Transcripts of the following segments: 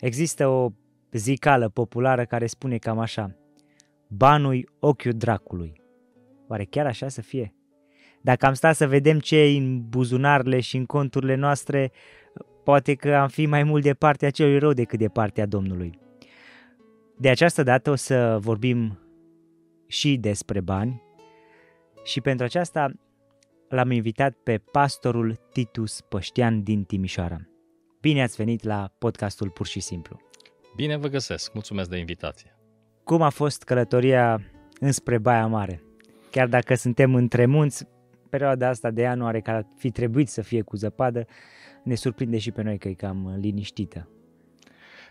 Există o zicală populară care spune cam așa, banul ochiul dracului. Oare chiar așa să fie? Dacă am stat să vedem ce e în buzunarele și în conturile noastre, poate că am fi mai mult de partea celui rău decât de partea Domnului. De această dată o să vorbim și despre bani și pentru aceasta l-am invitat pe pastorul Titus Păștean din Timișoara. Bine ați venit la podcastul Pur și Simplu. Bine vă găsesc, mulțumesc de invitație. Cum a fost călătoria înspre Baia Mare? Chiar dacă suntem între munți, perioada asta de ianuarie, care ar fi trebuit să fie cu zăpadă, ne surprinde și pe noi că e cam liniștită.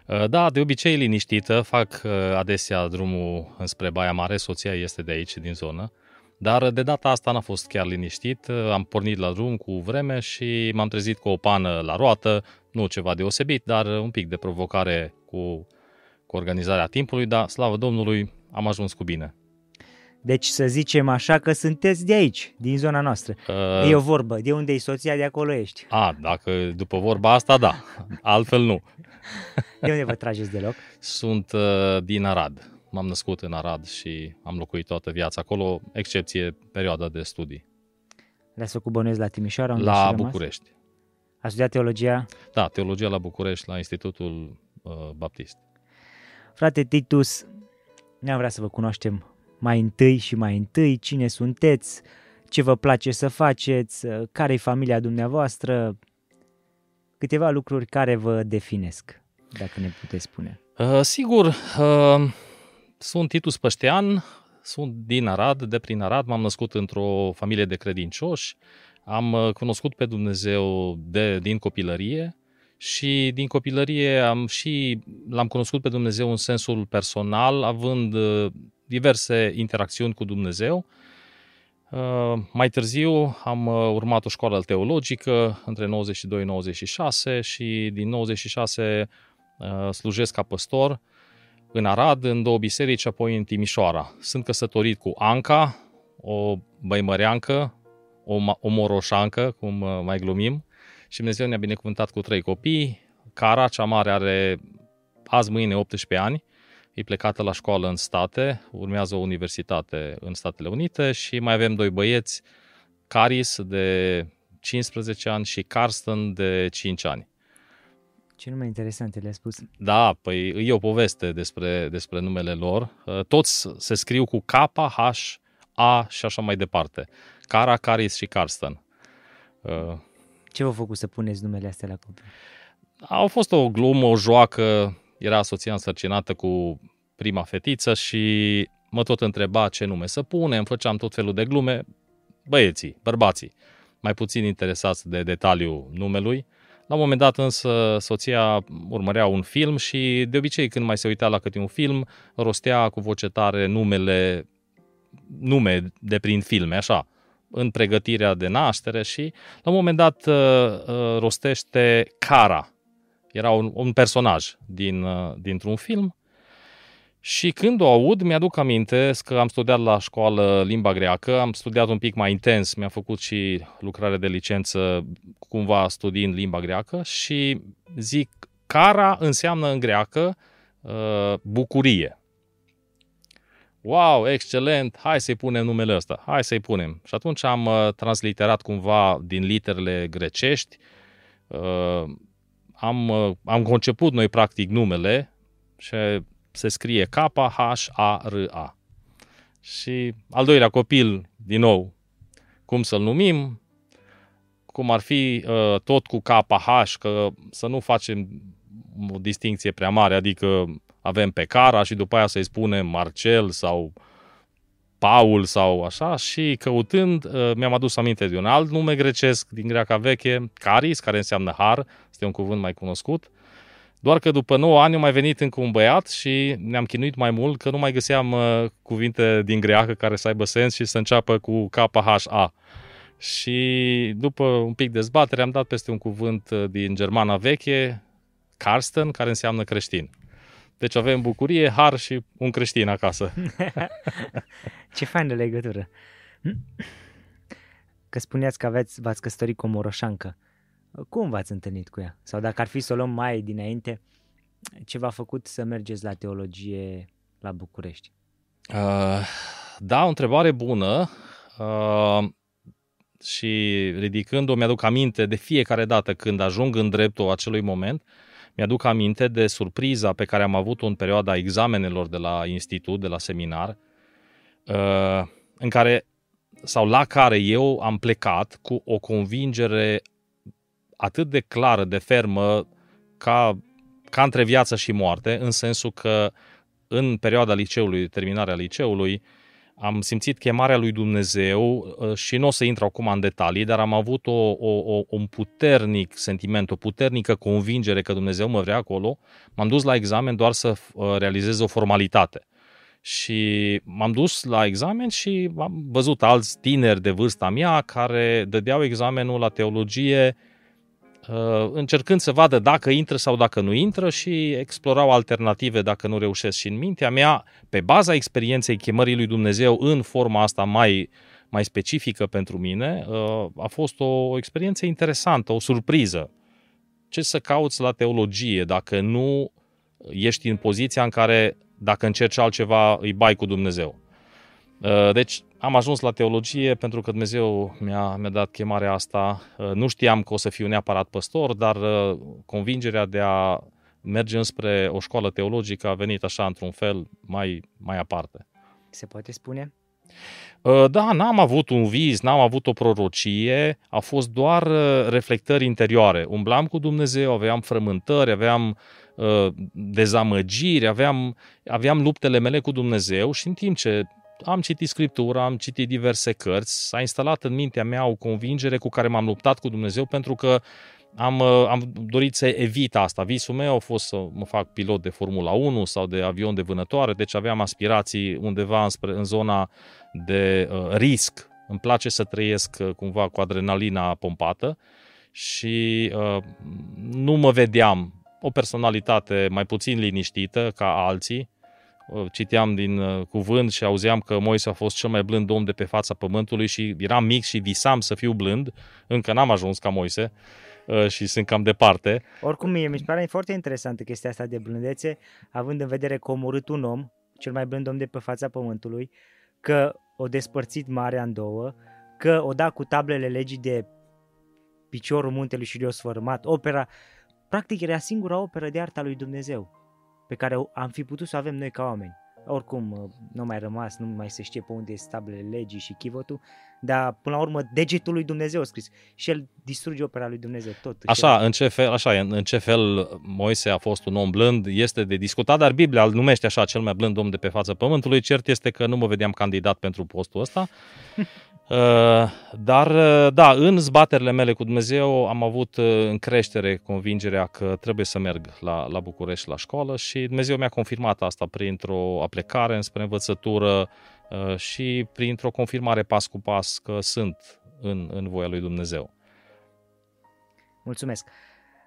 Uh, da, de obicei liniștită, fac uh, adesea drumul înspre Baia Mare, soția este de aici, din zonă, dar de data asta n-a fost chiar liniștit, uh, am pornit la drum cu vreme și m-am trezit cu o pană la roată, nu ceva deosebit, dar un pic de provocare cu, cu organizarea timpului, dar slavă Domnului, am ajuns cu bine. Deci să zicem așa că sunteți de aici, din zona noastră. Uh, e o vorbă, de unde e soția, de acolo ești. A, dacă după vorba asta, da. Altfel nu. De unde vă trageți deloc? Sunt uh, din Arad. M-am născut în Arad și am locuit toată viața acolo, excepție perioada de studii. Le-ați făcut bănuiesc la Timișoara? Unde la București. A studiat teologia? Da, teologia la București, la Institutul uh, Baptist. Frate Titus, ne-am vrea să vă cunoaștem mai întâi și mai întâi cine sunteți, ce vă place să faceți, care e familia dumneavoastră, câteva lucruri care vă definesc, dacă ne puteți spune. Uh, sigur, uh, sunt Titus Păștean, sunt din Arad, de prin Arad, m-am născut într-o familie de credincioși, am uh, cunoscut pe Dumnezeu de, din copilărie și din copilărie am și l-am cunoscut pe Dumnezeu în sensul personal, având uh, diverse interacțiuni cu Dumnezeu. Uh, mai târziu am uh, urmat o școală teologică între 92-96 și din 96 uh, slujesc ca păstor în Arad, în două biserici, apoi în Timișoara. Sunt căsătorit cu Anca, o băimăreancă, o, o moroșancă, cum mai glumim, și Dumnezeu ne-a binecuvântat cu trei copii. Cara, cea mare, are azi mâine 18 ani, e plecată la școală în state, urmează o universitate în Statele Unite și mai avem doi băieți, Caris de 15 ani și Carsten de 5 ani. Ce nume interesante le-a spus. Da, păi e o poveste despre, despre numele lor. Uh, toți se scriu cu K, H, A și așa mai departe. Cara, Caris și Carsten. Uh, Ce v-a făcut să puneți numele astea la copii? A fost o glumă, o joacă era soția însărcinată cu prima fetiță și mă tot întreba ce nume să punem, făceam tot felul de glume, băieții, bărbații, mai puțin interesați de detaliu numelui. La un moment dat însă soția urmărea un film și de obicei când mai se uita la câte un film, rostea cu voce tare numele, nume de prin filme, așa, în pregătirea de naștere și la un moment dat uh, uh, rostește Cara, era un, un personaj din, uh, dintr-un film. Și când o aud, mi-aduc aminte că am studiat la școală limba greacă, am studiat un pic mai intens, mi-am făcut și lucrare de licență cumva studiind limba greacă și zic, cara înseamnă în greacă uh, bucurie. Wow, excelent, hai să-i punem numele ăsta, hai să-i punem. Și atunci am uh, transliterat cumva din literele grecești uh, am, uh, am conceput noi practic numele și se scrie K-H-A-R-A. Și al doilea copil, din nou, cum să-l numim, cum ar fi uh, tot cu KH, că să nu facem o distinție prea mare, adică avem pe Cara și după aia să-i spunem Marcel sau Paul sau așa și căutând uh, mi-am adus aminte de un alt nume grecesc din greaca veche, Caris, care înseamnă har, este un cuvânt mai cunoscut. Doar că după 9 ani am mai venit încă un băiat și ne-am chinuit mai mult că nu mai găseam uh, cuvinte din greacă care să aibă sens și să înceapă cu KHA. Și după un pic de dezbatere am dat peste un cuvânt uh, din germana veche, Karsten, care înseamnă creștin. Deci avem bucurie, har și un creștin acasă. Ce fain de legătură. Că spuneați că aveți, v-ați căsătorit cu o moroșancă. Cum v-ați întâlnit cu ea? Sau dacă ar fi să o luăm mai dinainte, ce v-a făcut să mergeți la teologie la București? Uh, da, o întrebare bună. Uh, și ridicând-o, mi-aduc aminte de fiecare dată când ajung în dreptul acelui moment, mi-aduc aminte de surpriza pe care am avut-o în perioada examenelor de la institut, de la seminar, uh, în care sau la care eu am plecat cu o convingere atât de clară, de fermă, ca, ca între viață și moarte, în sensul că în perioada liceului, terminarea liceului, am simțit chemarea lui Dumnezeu uh, și nu o să intru acum în detalii, dar am avut o, o, o, un puternic sentiment, o puternică convingere că Dumnezeu mă vrea acolo. M-am dus la examen doar să uh, realizez o formalitate. Și m-am dus la examen și am văzut alți tineri de vârsta mea care dădeau examenul la teologie uh, încercând să vadă dacă intră sau dacă nu intră și explorau alternative dacă nu reușesc. Și în mintea mea, pe baza experienței chemării lui Dumnezeu în forma asta mai, mai specifică pentru mine, uh, a fost o experiență interesantă, o surpriză. Ce să cauți la teologie dacă nu ești în poziția în care dacă încerci altceva, îi bai cu Dumnezeu. Uh, deci am ajuns la teologie pentru că Dumnezeu mi-a, mi-a dat chemarea asta. Uh, nu știam că o să fiu neapărat păstor, dar uh, convingerea de a merge înspre o școală teologică a venit așa într-un fel mai, mai aparte. Se poate spune? Da, n-am avut un vis, n-am avut o prorocie, a fost doar reflectări interioare. Umblam cu Dumnezeu, aveam frământări, aveam uh, Uh, dezamăgiri, aveam, aveam luptele mele cu Dumnezeu și în timp ce am citit Scriptura, am citit diverse cărți, s-a instalat în mintea mea o convingere cu care m-am luptat cu Dumnezeu pentru că am, uh, am dorit să evit asta. Visul meu a fost să mă fac pilot de Formula 1 sau de avion de vânătoare, deci aveam aspirații undeva înspre, în zona de uh, risc. Îmi place să trăiesc uh, cumva cu adrenalina pompată și uh, nu mă vedeam o personalitate mai puțin liniștită ca alții. Citeam din uh, cuvânt și auzeam că Moise a fost cel mai blând om de pe fața pământului și eram mic și visam să fiu blând. Încă n-am ajuns ca Moise uh, și sunt cam departe. Oricum, mie mi se pare foarte interesantă chestia asta de blândețe, având în vedere că a omorât un om, cel mai blând om de pe fața pământului, că o despărțit marea în două, că o da cu tablele legii de piciorul muntelui și le-o sfărmat, opera Practic era singura operă de artă a lui Dumnezeu pe care am fi putut să avem noi ca oameni. Oricum, uh, nu mai rămas, nu mai se știe pe unde este tablele legii și chivotul, dar până la urmă degetul lui Dumnezeu a scris și el distruge opera lui Dumnezeu tot. Așa, în ce fel, așa, în ce fel Moise a fost un om blând este de discutat, dar Biblia îl numește așa cel mai blând om de pe fața pământului. Cert este că nu mă vedeam candidat pentru postul ăsta. Uh, dar, uh, da, în zbaterile mele cu Dumnezeu am avut uh, în creștere convingerea că trebuie să merg la, la București la școală și Dumnezeu mi-a confirmat asta printr-o aplecare înspre învățătură și printr-o confirmare pas cu pas că sunt în, în voia lui Dumnezeu. Mulțumesc!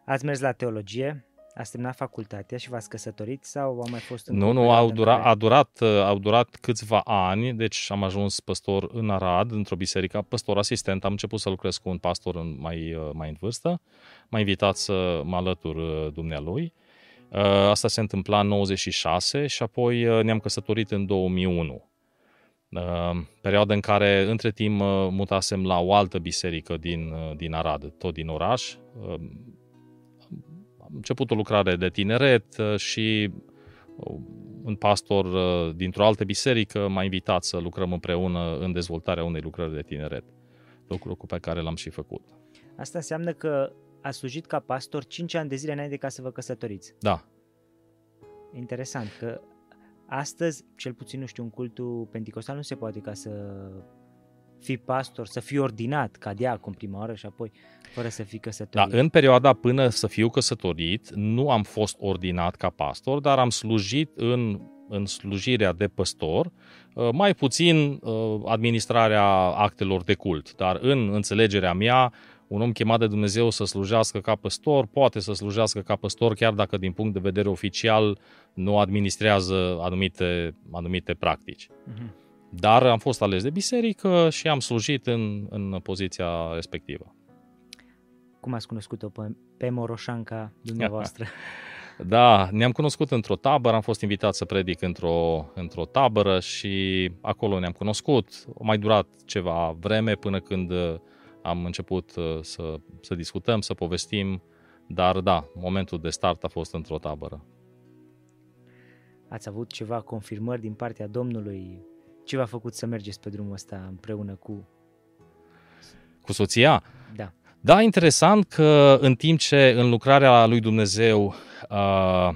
Ați mers la teologie, Ați terminat facultatea și v-ați căsătorit sau a mai fost Nu, nu, au durat, a durat, au durat câțiva ani, deci am ajuns păstor în Arad, într-o biserică, păstor asistent, am început să lucrez cu un pastor mai, mai în vârstă, m-a invitat să mă alătur uh, dumnealui. Uh, asta se întâmpla în 96 și apoi uh, ne-am căsătorit în 2001. Perioada în care, între timp, mutasem la o altă biserică din, din Arad, tot din oraș început o lucrare de tineret uh, și uh, un pastor uh, dintr-o altă biserică m-a invitat să lucrăm împreună în dezvoltarea unei lucrări de tineret, lucru pe care l-am și făcut. Asta înseamnă că a slujit ca pastor 5 ani de zile înainte ca să vă căsătoriți. Da. Interesant că astăzi, cel puțin nu știu, un cultul pentecostal nu se poate ca să fii pastor, să fii ordinat ca diacon prima oară și apoi fără să fii căsătorit. Da, în perioada până să fiu căsătorit, nu am fost ordinat ca pastor, dar am slujit în, în slujirea de păstor, uh, mai puțin uh, administrarea actelor de cult, dar în înțelegerea mea, un om chemat de Dumnezeu să slujească ca păstor, poate să slujească ca păstor chiar dacă din punct de vedere oficial nu administrează anumite, anumite practici. Uh-huh. Dar am fost ales de biserică și am slujit în, în poziția respectivă. Cum ați cunoscut-o pe, pe Moroșanca dumneavoastră? Da, ne-am cunoscut într-o tabără, am fost invitat să predic într-o, într-o tabără și acolo ne-am cunoscut. A mai durat ceva vreme până când uh, am început uh, să, să discutăm, să povestim, dar da, momentul de start a fost într-o tabără. Ați avut ceva confirmări din partea Domnului? Ce v-a făcut să mergeți pe drumul ăsta împreună cu... Cu soția? Da. Da, interesant că în timp ce în lucrarea lui Dumnezeu uh,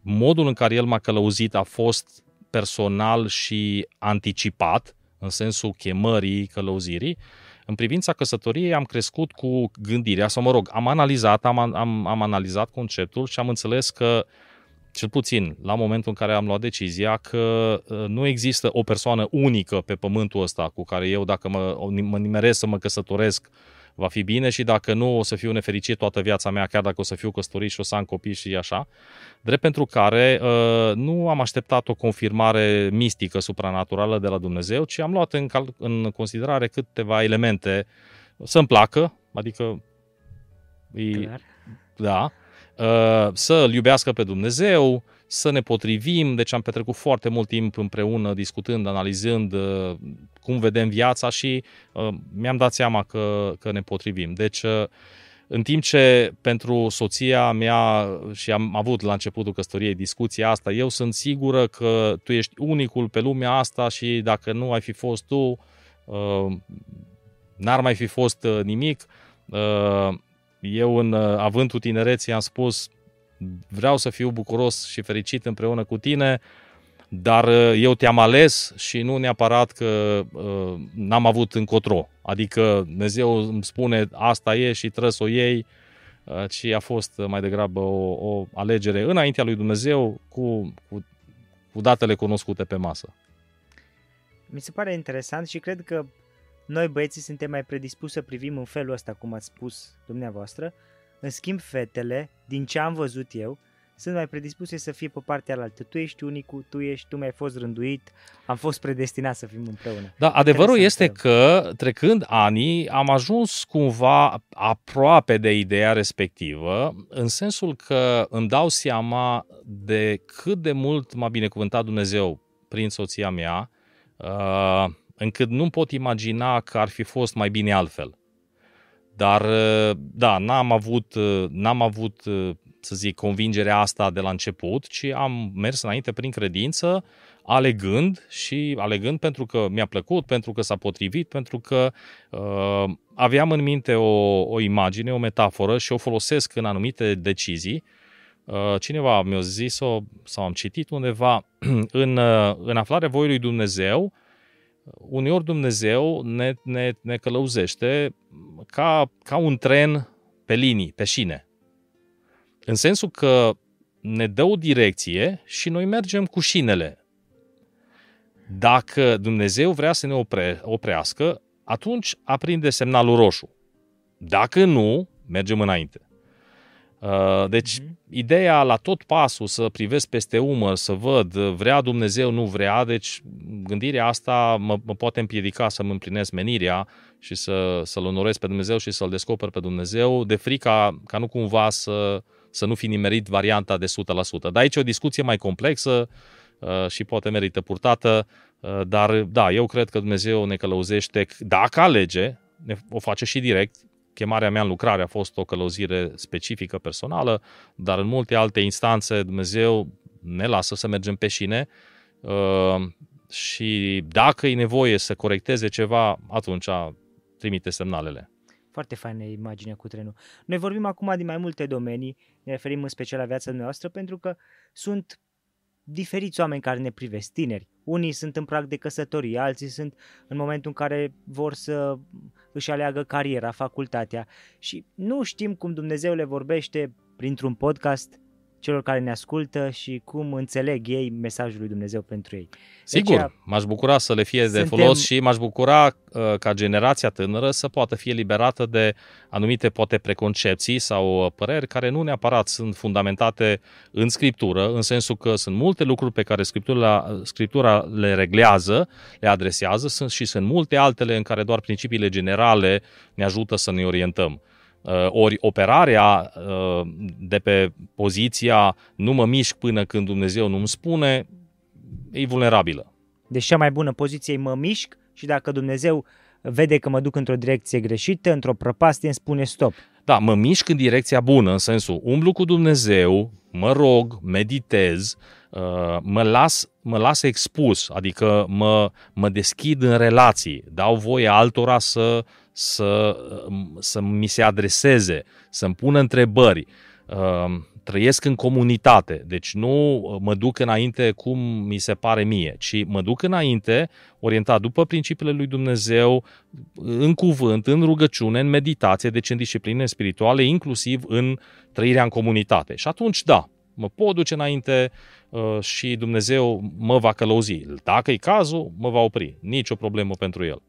modul în care el m-a călăuzit a fost personal și anticipat, în sensul chemării, călăuzirii, în privința căsătoriei am crescut cu gândirea, sau mă rog, am analizat, am, am, am analizat conceptul și am înțeles că uh, cel puțin la momentul în care am luat decizia că uh, nu există o persoană unică pe pământul ăsta cu care eu, dacă mă, mă nimeresc să mă căsătoresc, va fi bine și dacă nu, o să fiu nefericit toată viața mea, chiar dacă o să fiu căsătorit și o să am copii și așa. Drept pentru care uh, nu am așteptat o confirmare mistică, supranaturală de la Dumnezeu, ci am luat în, cal- în considerare câteva elemente. Să-mi placă, adică... E, Da, Uh, să îl iubească pe Dumnezeu, să ne potrivim, deci am petrecut foarte mult timp împreună discutând, analizând uh, cum vedem viața și uh, mi-am dat seama că, că ne potrivim. Deci în timp ce pentru soția mea și am avut la începutul căsătoriei discuția asta, eu sunt sigură că tu ești unicul pe lumea asta și dacă nu ai fi fost tu, n-ar mai fi fost nimic eu, în uh, avântul tinereții, am spus vreau să fiu bucuros și fericit împreună cu tine, dar uh, eu te-am ales și nu neapărat că uh, n-am avut încotro. Adică Dumnezeu îmi spune asta e și trebuie să o iei, uh, ci a fost mai degrabă o, o alegere înaintea lui Dumnezeu cu, cu, cu datele cunoscute pe masă. Mi se pare interesant și cred că noi băieții suntem mai predispuși să privim în felul ăsta, cum ați spus dumneavoastră. În schimb, fetele, din ce am văzut eu, sunt mai predispuse să fie pe partea alaltă. Tu ești unicul, tu ești, tu mi-ai fost rânduit, am fost predestinat să fim împreună. Da, adevărul este că, trecând anii, am ajuns cumva aproape de ideea respectivă, în sensul că îmi dau seama de cât de mult m-a binecuvântat Dumnezeu prin soția mea, uh, încât nu pot imagina că ar fi fost mai bine altfel. Dar, uh, da, n-am avut, uh, n-am avut, uh, să zic, convingerea asta de la început, ci am mers înainte prin credință, alegând și alegând pentru că mi-a plăcut, pentru că s-a potrivit, pentru că uh, aveam în minte o, o imagine, o metaforă și o folosesc în anumite decizii. Uh, cineva mi-a zis-o sau am citit undeva în, uh, în aflarea voii lui Dumnezeu, uneori Dumnezeu ne, ne, ne călăuzește ca, ca un tren pe linii, pe șine. În sensul că ne dă o direcție și noi mergem cu șinele. Dacă Dumnezeu vrea să ne opre, oprească, atunci aprinde semnalul roșu. Dacă nu, mergem înainte. Uh, deci, mm-hmm. ideea la tot pasul să privesc peste umăr, să văd, vrea Dumnezeu, nu vrea, deci gândirea asta mă, mă poate împiedica să-mi împlinesc menirea și să, să-L onorez pe Dumnezeu și să-L descoper pe Dumnezeu, de frica ca nu cumva să, să nu fi nimerit varianta de 100%. Dar aici e o discuție mai complexă uh, și poate merită purtată, uh, dar da, eu cred că Dumnezeu ne călăuzește, dacă alege, ne, o face și direct, chemarea mea în lucrare a fost o călăuzire specifică, personală, dar în multe alte instanțe Dumnezeu ne lasă să mergem pe șine uh, și dacă e nevoie să corecteze ceva, atunci trimite semnalele. Foarte faină imaginea cu trenul. Noi vorbim acum din mai multe domenii, ne referim în special la viața noastră, pentru că sunt diferiți oameni care ne privesc, tineri. Unii sunt în prag de căsătorie, alții sunt în momentul în care vor să își aleagă cariera, facultatea și nu știm cum Dumnezeu le vorbește printr-un podcast celor care ne ascultă și cum înțeleg ei mesajul lui Dumnezeu pentru ei. Sigur, deci, m-aș bucura să le fie de suntem... folos și m-aș bucura uh, ca generația tânără să poată fi eliberată de anumite poate preconcepții sau uh, păreri care nu neapărat sunt fundamentate în scriptură, în sensul că sunt multe lucruri pe care scriptura, scriptura le reglează, le adresează sunt și sunt multe altele în care doar principiile generale ne ajută să ne orientăm. Uh, ori operarea uh, de pe poziția nu mă mișc până când Dumnezeu nu-mi spune, e vulnerabilă. Deci cea mai bună poziție e mă mișc și dacă Dumnezeu vede că mă duc într-o direcție greșită, într-o prăpastie, îmi spune stop. Da, mă mișc în direcția bună, în sensul umblu cu Dumnezeu, mă rog, meditez, uh, mă las, mă las expus, adică mă, mă deschid în relații, dau voie altora să, să, să mi se adreseze, să-mi pună întrebări, uh, trăiesc în comunitate, deci nu mă duc înainte cum mi se pare mie, ci mă duc înainte orientat după principiile lui Dumnezeu, în cuvânt, în rugăciune, în meditație, deci în discipline spirituale, inclusiv în trăirea în comunitate. Și atunci, da, mă pot duce înainte uh, și Dumnezeu mă va călăuzi. Dacă e cazul, mă va opri. Nici o problemă pentru el.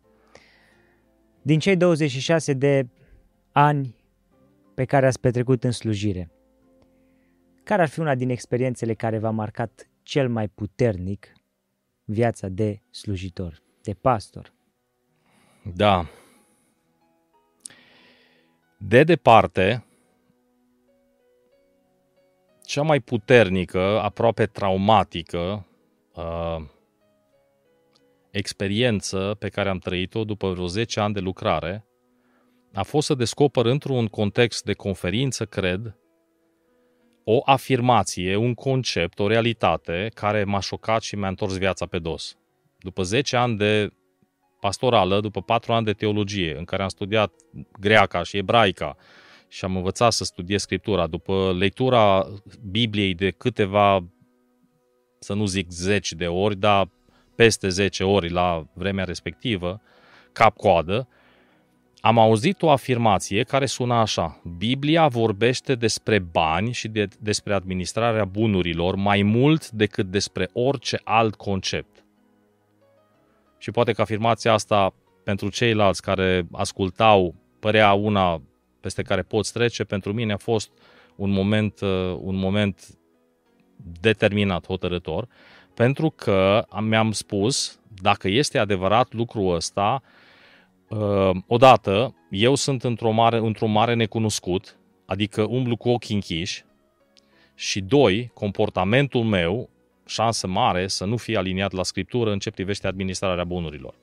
Din cei 26 de ani pe care ați petrecut în slujire, care ar fi una din experiențele care v-a marcat cel mai puternic viața de slujitor, de pastor? Da. De departe, cea mai puternică, aproape traumatică uh, experiență pe care am trăit-o după vreo 10 ani de lucrare a fost să descoper într-un context de conferință, cred, o afirmație, un concept, o realitate care m-a șocat și mi-a întors viața pe dos. După 10 ani de pastorală, după 4 ani de teologie, în care am studiat greaca și ebraica și am învățat să studiez scriptura, după lectura Bibliei de câteva, să nu zic zeci de ori, dar peste 10 ori la vremea respectivă, cap-coadă, am auzit o afirmație care suna așa. Biblia vorbește despre bani și de, despre administrarea bunurilor mai mult decât despre orice alt concept. Și poate că afirmația asta pentru ceilalți care ascultau părea una peste care poți trece, pentru mine a fost un moment, uh, un moment determinat, hotărător, pentru că mi-am spus, dacă este adevărat lucrul ăsta, Uh, odată, eu sunt într-o mare, într-un mare necunoscut, adică umblu cu ochii închiși, și doi, comportamentul meu, șansă mare să nu fie aliniat la scriptură în ce privește administrarea bunurilor.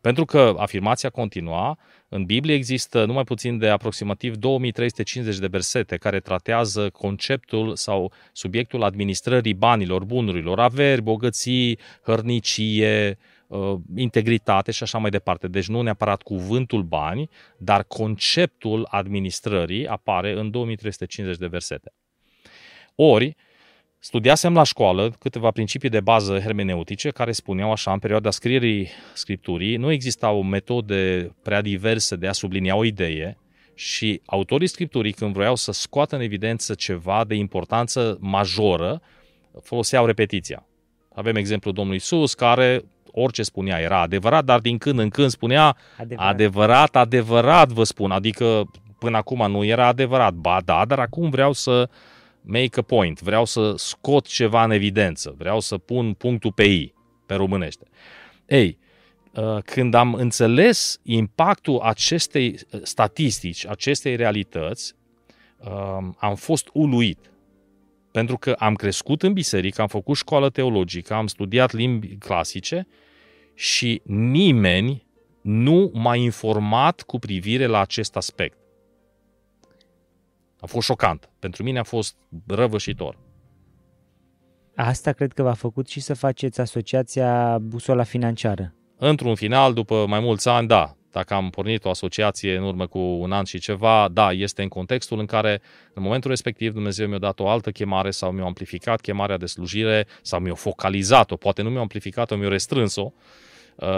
Pentru că afirmația continua, în Biblie există numai puțin de aproximativ 2350 de versete care tratează conceptul sau subiectul administrării banilor, bunurilor, averi, bogății, hărnicie, uh, integritate și așa mai departe. Deci nu neapărat cuvântul bani, dar conceptul administrării apare în 2350 de versete. Ori, Studiasem la școală câteva principii de bază hermeneutice care spuneau așa, în perioada scrierii scripturii, nu existau metode prea diverse de a sublinia o idee și autorii scripturii, când vreau să scoată în evidență ceva de importanță majoră, foloseau repetiția. Avem exemplul Domnului Isus, care orice spunea era adevărat, dar din când în când spunea adevărat, adevărat, adevărat vă spun. Adică până acum nu era adevărat. Ba da, dar acum vreau să make a point, vreau să scot ceva în evidență, vreau să pun punctul pe I, pe românește. Ei, uh, când am înțeles impactul acestei uh, statistici, acestei realități, um, am fost uluit. Pentru că am crescut în biserică, am făcut școală teologică, am studiat limbi clasice și nimeni nu m-a informat cu privire la acest aspect. A fost șocant. Pentru mine a fost răvășitor. Asta cred că v-a făcut și să faceți asociația Busola Financiară. Într-un final, după mai mulți ani, da. Dacă am pornit o asociație în urmă cu un an și ceva, da, este în contextul în care, în momentul respectiv, Dumnezeu mi-a dat o altă chemare sau mi-a amplificat chemarea de slujire sau mi-a focalizat-o, poate nu mi-a amplificat-o, mi-a restrâns-o. Uh,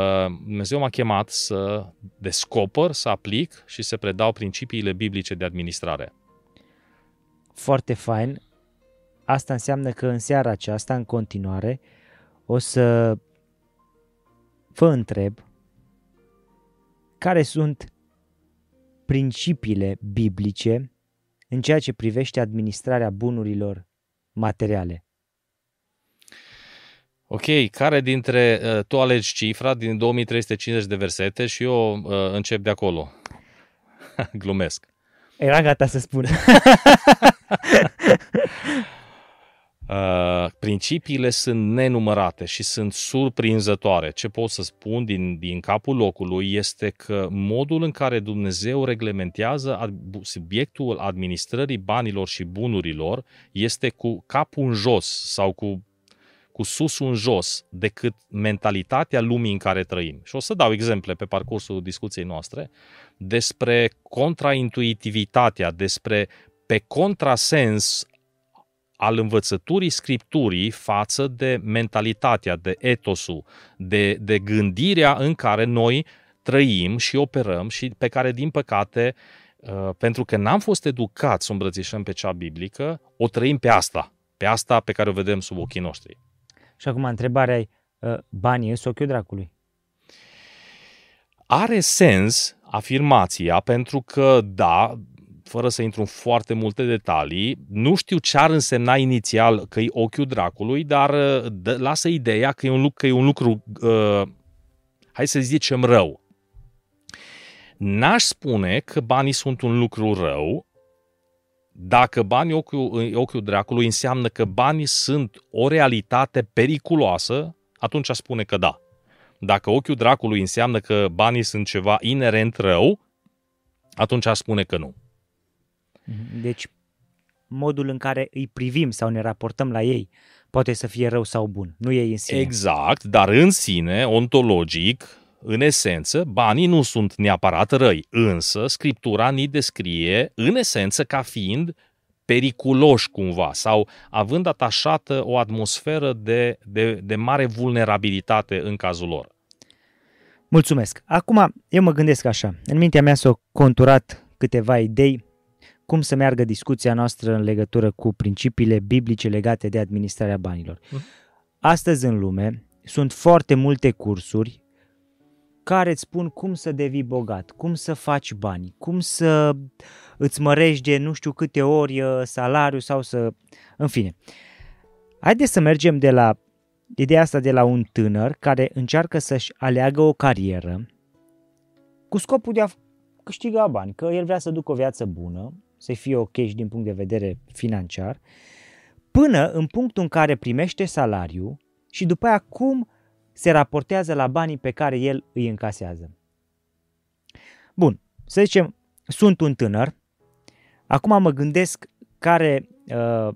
Dumnezeu m-a chemat să descoper, să aplic și să predau principiile biblice de administrare foarte fain. Asta înseamnă că în seara aceasta, în continuare, o să vă întreb care sunt principiile biblice în ceea ce privește administrarea bunurilor materiale. Ok, care dintre, uh, tu alegi cifra din 2350 de versete și eu uh, încep de acolo. Glumesc. Era gata să spun. Uh, principiile sunt nenumărate și sunt surprinzătoare. Ce pot să spun din, din capul locului este că modul în care Dumnezeu reglementează ad, subiectul administrării banilor și bunurilor este cu capul în jos sau cu, cu susul în jos decât mentalitatea lumii în care trăim. Și o să dau exemple pe parcursul discuției noastre despre contraintuitivitatea, despre pe contrasens al învățăturii scripturii față de mentalitatea, de etosul, de, de gândirea în care noi trăim și operăm și pe care, din păcate, uh, pentru că n-am fost educați să îmbrățișăm pe cea biblică, o trăim pe asta, pe asta pe care o vedem sub ochii noștri. Și acum întrebarea e, uh, banii în ochiul dracului? Are sens afirmația pentru că, da, fără să intru în foarte multe detalii, nu știu ce ar însemna inițial că e ochiul dracului, dar uh, dă, lasă ideea că e un lucru, că e un lucru uh, hai să zicem, rău. N-aș spune că banii sunt un lucru rău, dacă banii ochiul, ochiul dracului înseamnă că banii sunt o realitate periculoasă, atunci aș spune că da. Dacă ochiul dracului înseamnă că banii sunt ceva inerent rău, atunci aș spune că nu. Deci, modul în care îi privim sau ne raportăm la ei poate să fie rău sau bun, nu ei în sine. Exact, dar în sine, ontologic, în esență, banii nu sunt neapărat răi, însă Scriptura ni descrie, în esență, ca fiind periculoși cumva sau având atașată o atmosferă de, de, de mare vulnerabilitate în cazul lor. Mulțumesc. Acum, eu mă gândesc așa. În mintea mea s-au conturat câteva idei cum să meargă discuția noastră în legătură cu principiile biblice legate de administrarea banilor. Mhm. Astăzi în lume sunt foarte multe cursuri care îți spun cum să devii bogat, cum să faci bani, cum să îți mărești de nu știu câte ori uh, salariu sau să... În fine. Haideți să mergem de la ideea asta de la un tânăr care încearcă să-și aleagă o carieră cu scopul de a câștiga bani, că el vrea să ducă o viață bună să fie ok și din punct de vedere financiar, până în punctul în care primește salariu și după aia cum se raportează la banii pe care el îi încasează. Bun, să zicem, sunt un tânăr, acum mă gândesc care uh,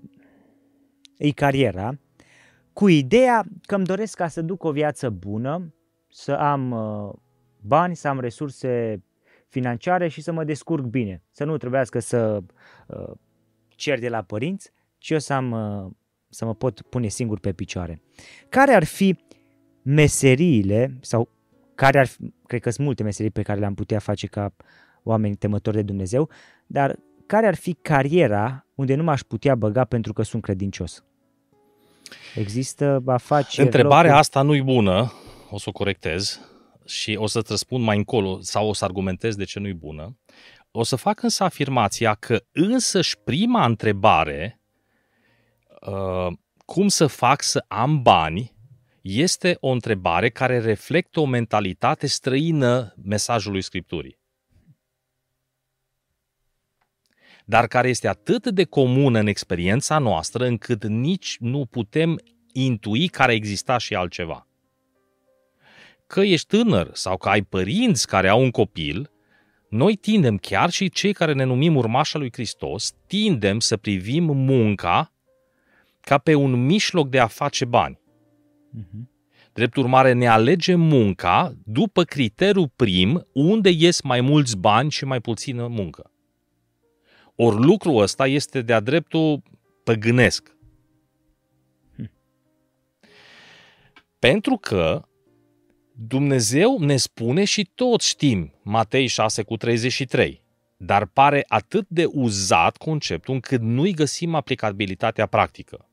e cariera, cu ideea că îmi doresc ca să duc o viață bună, să am uh, bani, să am resurse financiare și să mă descurc bine. Să nu trebuiască să uh, cer de la părinți, ci eu să, am, uh, să mă pot pune singur pe picioare. Care ar fi meseriile sau care ar fi, cred că sunt multe meserii pe care le-am putea face ca oameni temători de Dumnezeu, dar care ar fi cariera unde nu m-aș putea băga pentru că sunt credincios? Există afaceri... Întrebarea locuri... asta nu-i bună, o să o corectez și o să-ți răspund mai încolo sau o să argumentez de ce nu-i bună, o să fac însă afirmația că însăși prima întrebare, uh, cum să fac să am bani, este o întrebare care reflectă o mentalitate străină mesajului Scripturii. Dar care este atât de comună în experiența noastră încât nici nu putem intui care exista și altceva că ești tânăr sau că ai părinți care au un copil, noi tindem, chiar și cei care ne numim urmașa lui Hristos, tindem să privim munca ca pe un mijloc de a face bani. Uh-huh. Drept urmare, ne alegem munca după criteriul prim, unde ies mai mulți bani și mai puțină muncă. Ori lucrul ăsta este de-a dreptul păgânesc. Hmm. Pentru că Dumnezeu ne spune și toți știm, Matei 6 cu 33, dar pare atât de uzat conceptul încât nu-i găsim aplicabilitatea practică.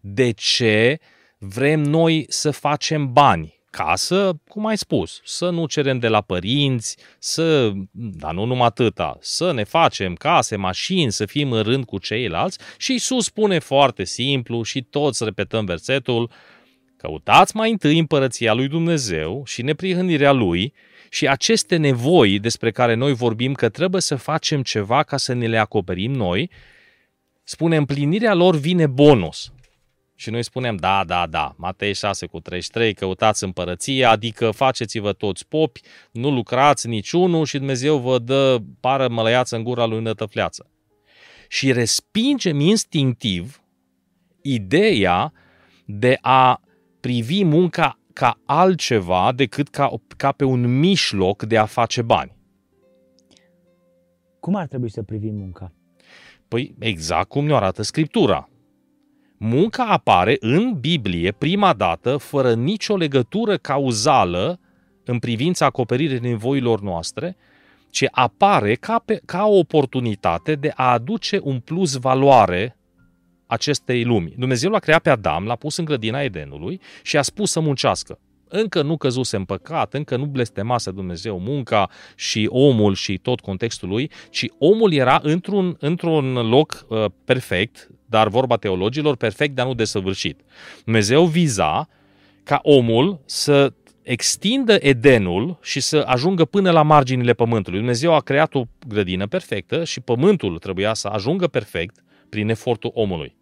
De ce vrem noi să facem bani? Ca să, cum ai spus, să nu cerem de la părinți, să, dar nu numai atâta, să ne facem case, mașini, să fim în rând cu ceilalți și Iisus spune foarte simplu și toți repetăm versetul, Căutați mai întâi împărăția lui Dumnezeu și neprihănirea lui Și aceste nevoi despre care noi vorbim că trebuie să facem ceva ca să ne le acoperim noi, spune împlinirea lor vine bonus. Și noi spunem, da, da, da, Matei 6 cu 33, căutați împărăția, adică faceți-vă toți popi, nu lucrați niciunul și Dumnezeu vă dă pară mălăiață în gura lui nătăfleață. Și respingem instinctiv ideea de a privi munca ca altceva decât ca, ca pe un mijloc de a face bani. Cum ar trebui să privim munca? Păi exact cum ne arată Scriptura. Munca apare în Biblie prima dată fără nicio legătură cauzală în privința acoperirii nevoilor noastre, ci apare ca, pe, ca o oportunitate de a aduce un plus valoare acestei lumi. Dumnezeu l-a creat pe Adam, l-a pus în grădina Edenului și a spus să muncească. Încă nu căzuse în păcat, încă nu blestemase Dumnezeu munca și omul și tot contextul lui, ci omul era într-un, într-un loc uh, perfect, dar vorba teologilor, perfect, dar nu desăvârșit. Dumnezeu viza ca omul să extindă Edenul și să ajungă până la marginile pământului. Dumnezeu a creat o grădină perfectă și pământul trebuia să ajungă perfect prin efortul omului.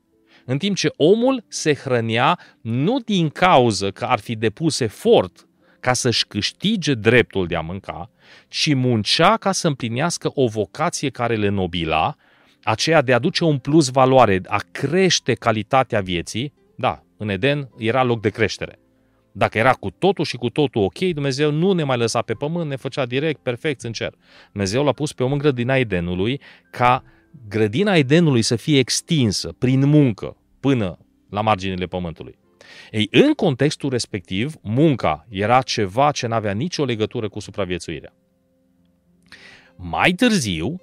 În timp ce omul se hrănea nu din cauză că ar fi depus efort ca să-și câștige dreptul de a mânca, ci muncea ca să împlinească o vocație care le nobila, aceea de a aduce un plus valoare, a crește calitatea vieții, da, în Eden era loc de creștere. Dacă era cu totul și cu totul ok, Dumnezeu nu ne mai lăsa pe pământ, ne făcea direct, perfect în cer. Dumnezeu l-a pus pe om în grădina Edenului ca grădina Edenului să fie extinsă prin muncă până la marginile pământului. Ei, în contextul respectiv, munca era ceva ce nu avea nicio legătură cu supraviețuirea. Mai târziu,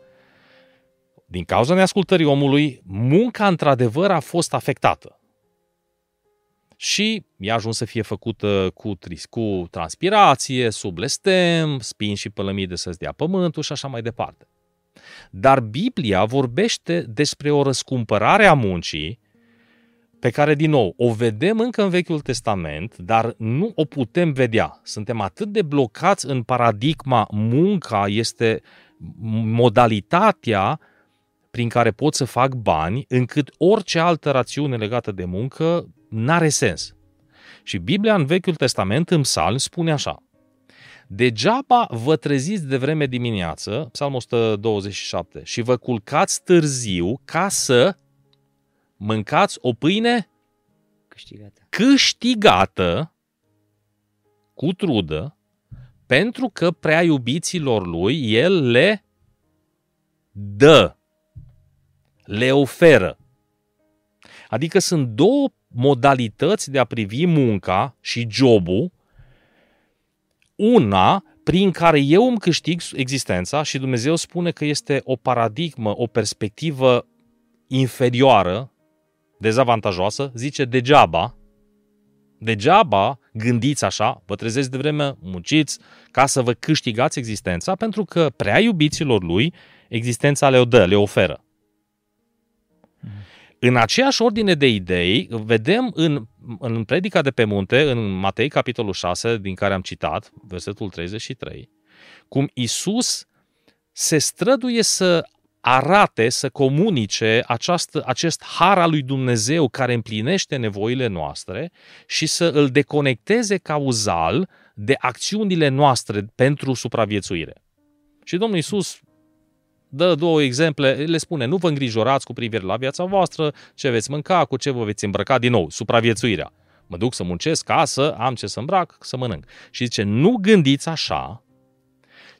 din cauza neascultării omului, munca într-adevăr a fost afectată. Și i-a ajuns să fie făcută cu, cu transpirație, sub blestem, spin și pălămide să-ți dea pământul și așa mai departe. Dar Biblia vorbește despre o răscumpărare a muncii pe care, din nou, o vedem încă în Vechiul Testament, dar nu o putem vedea. Suntem atât de blocați în paradigma munca este modalitatea prin care pot să fac bani, încât orice altă rațiune legată de muncă n-are sens. Și Biblia în Vechiul Testament, în psalm, spune așa. Degeaba vă treziți de vreme dimineață, psalmul 127, și vă culcați târziu ca să mâncați o pâine câștigată, câștigată cu trudă, pentru că prea iubiților lui el le dă, le oferă. Adică sunt două modalități de a privi munca și jobul una prin care eu îmi câștig existența și Dumnezeu spune că este o paradigmă, o perspectivă inferioară, dezavantajoasă, zice degeaba, degeaba gândiți așa, vă trezeți de vreme, munciți ca să vă câștigați existența, pentru că prea iubiților lui existența le-o dă, le oferă. În aceeași ordine de idei, vedem în, în predica de pe munte, în Matei, capitolul 6, din care am citat, versetul 33, cum Isus se străduie să arate, să comunice această, acest har al lui Dumnezeu care împlinește nevoile noastre și să îl deconecteze cauzal de acțiunile noastre pentru supraviețuire. Și Domnul Isus dă două exemple, le spune, nu vă îngrijorați cu privire la viața voastră, ce veți mânca, cu ce vă veți îmbrăca din nou, supraviețuirea. Mă duc să muncesc ca să am ce să îmbrac, să mănânc. Și zice, nu gândiți așa,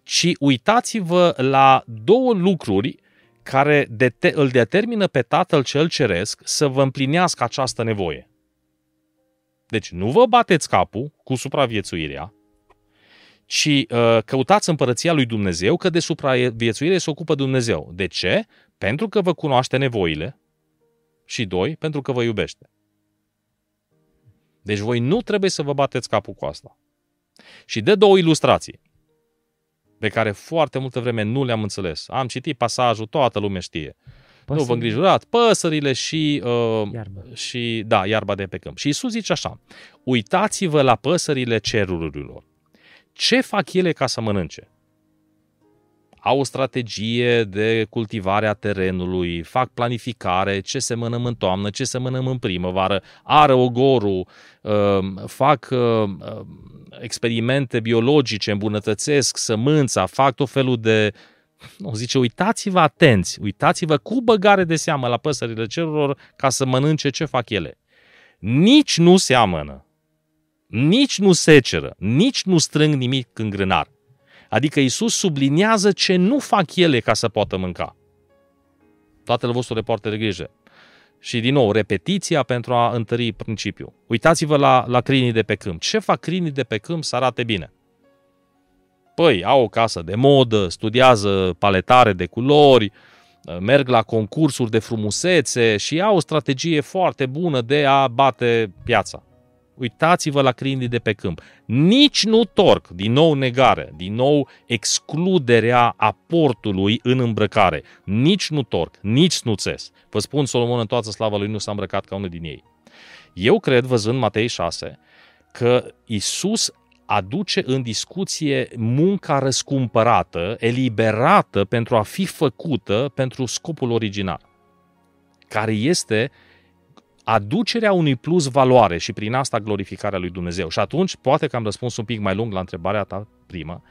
ci uitați-vă la două lucruri care de- îl determină pe Tatăl cel Ceresc să vă împlinească această nevoie. Deci nu vă bateți capul cu supraviețuirea, ci uh, căutați împărăția lui Dumnezeu, că de supraviețuire se ocupă Dumnezeu. De ce? Pentru că vă cunoaște nevoile și doi, pentru că vă iubește. Deci voi nu trebuie să vă bateți capul cu asta. Și de două ilustrații pe care foarte multă vreme nu le-am înțeles. Am citit pasajul, toată lumea știe. Păsări. Nu vă îngrijorați, păsările și, uh, Iarba. și, da, iarba de pe câmp. Și Isus zice așa, uitați-vă la păsările cerurilor Ce fac ele ca să mănânce? Au o strategie de cultivare a terenului, fac planificare, ce se mănăm în toamnă, ce se mănăm în primăvară, ară ogorul, um, fac um, experimente biologice, îmbunătățesc sămânța, fac tot felul de nu, zice, uitați-vă atenți, uitați-vă cu băgare de seamă la păsările cerurilor ca să mănânce ce fac ele. Nici nu seamănă, nici nu seceră, nici nu strâng nimic în grânar. Adică Isus subliniază ce nu fac ele ca să poată mânca. Tatăl vostru le poartă de grijă. Și din nou, repetiția pentru a întări principiul. Uitați-vă la, la crinii de pe câmp. Ce fac crinii de pe câmp să arate bine? Păi, au o casă de modă, studiază paletare de culori, merg la concursuri de frumusețe și au o strategie foarte bună de a bate piața. Uitați-vă la crinii de pe câmp. Nici nu torc, din nou negare, din nou excluderea aportului în îmbrăcare. Nici nu torc, nici snuțes. Vă spun, Solomon în toată slava lui nu s-a îmbrăcat ca unul din ei. Eu cred, văzând Matei 6, că Isus aduce în discuție munca răscumpărată, eliberată pentru a fi făcută pentru scopul original, care este aducerea unui plus valoare și prin asta glorificarea lui Dumnezeu. Și atunci, poate că am răspuns un pic mai lung la întrebarea ta primă,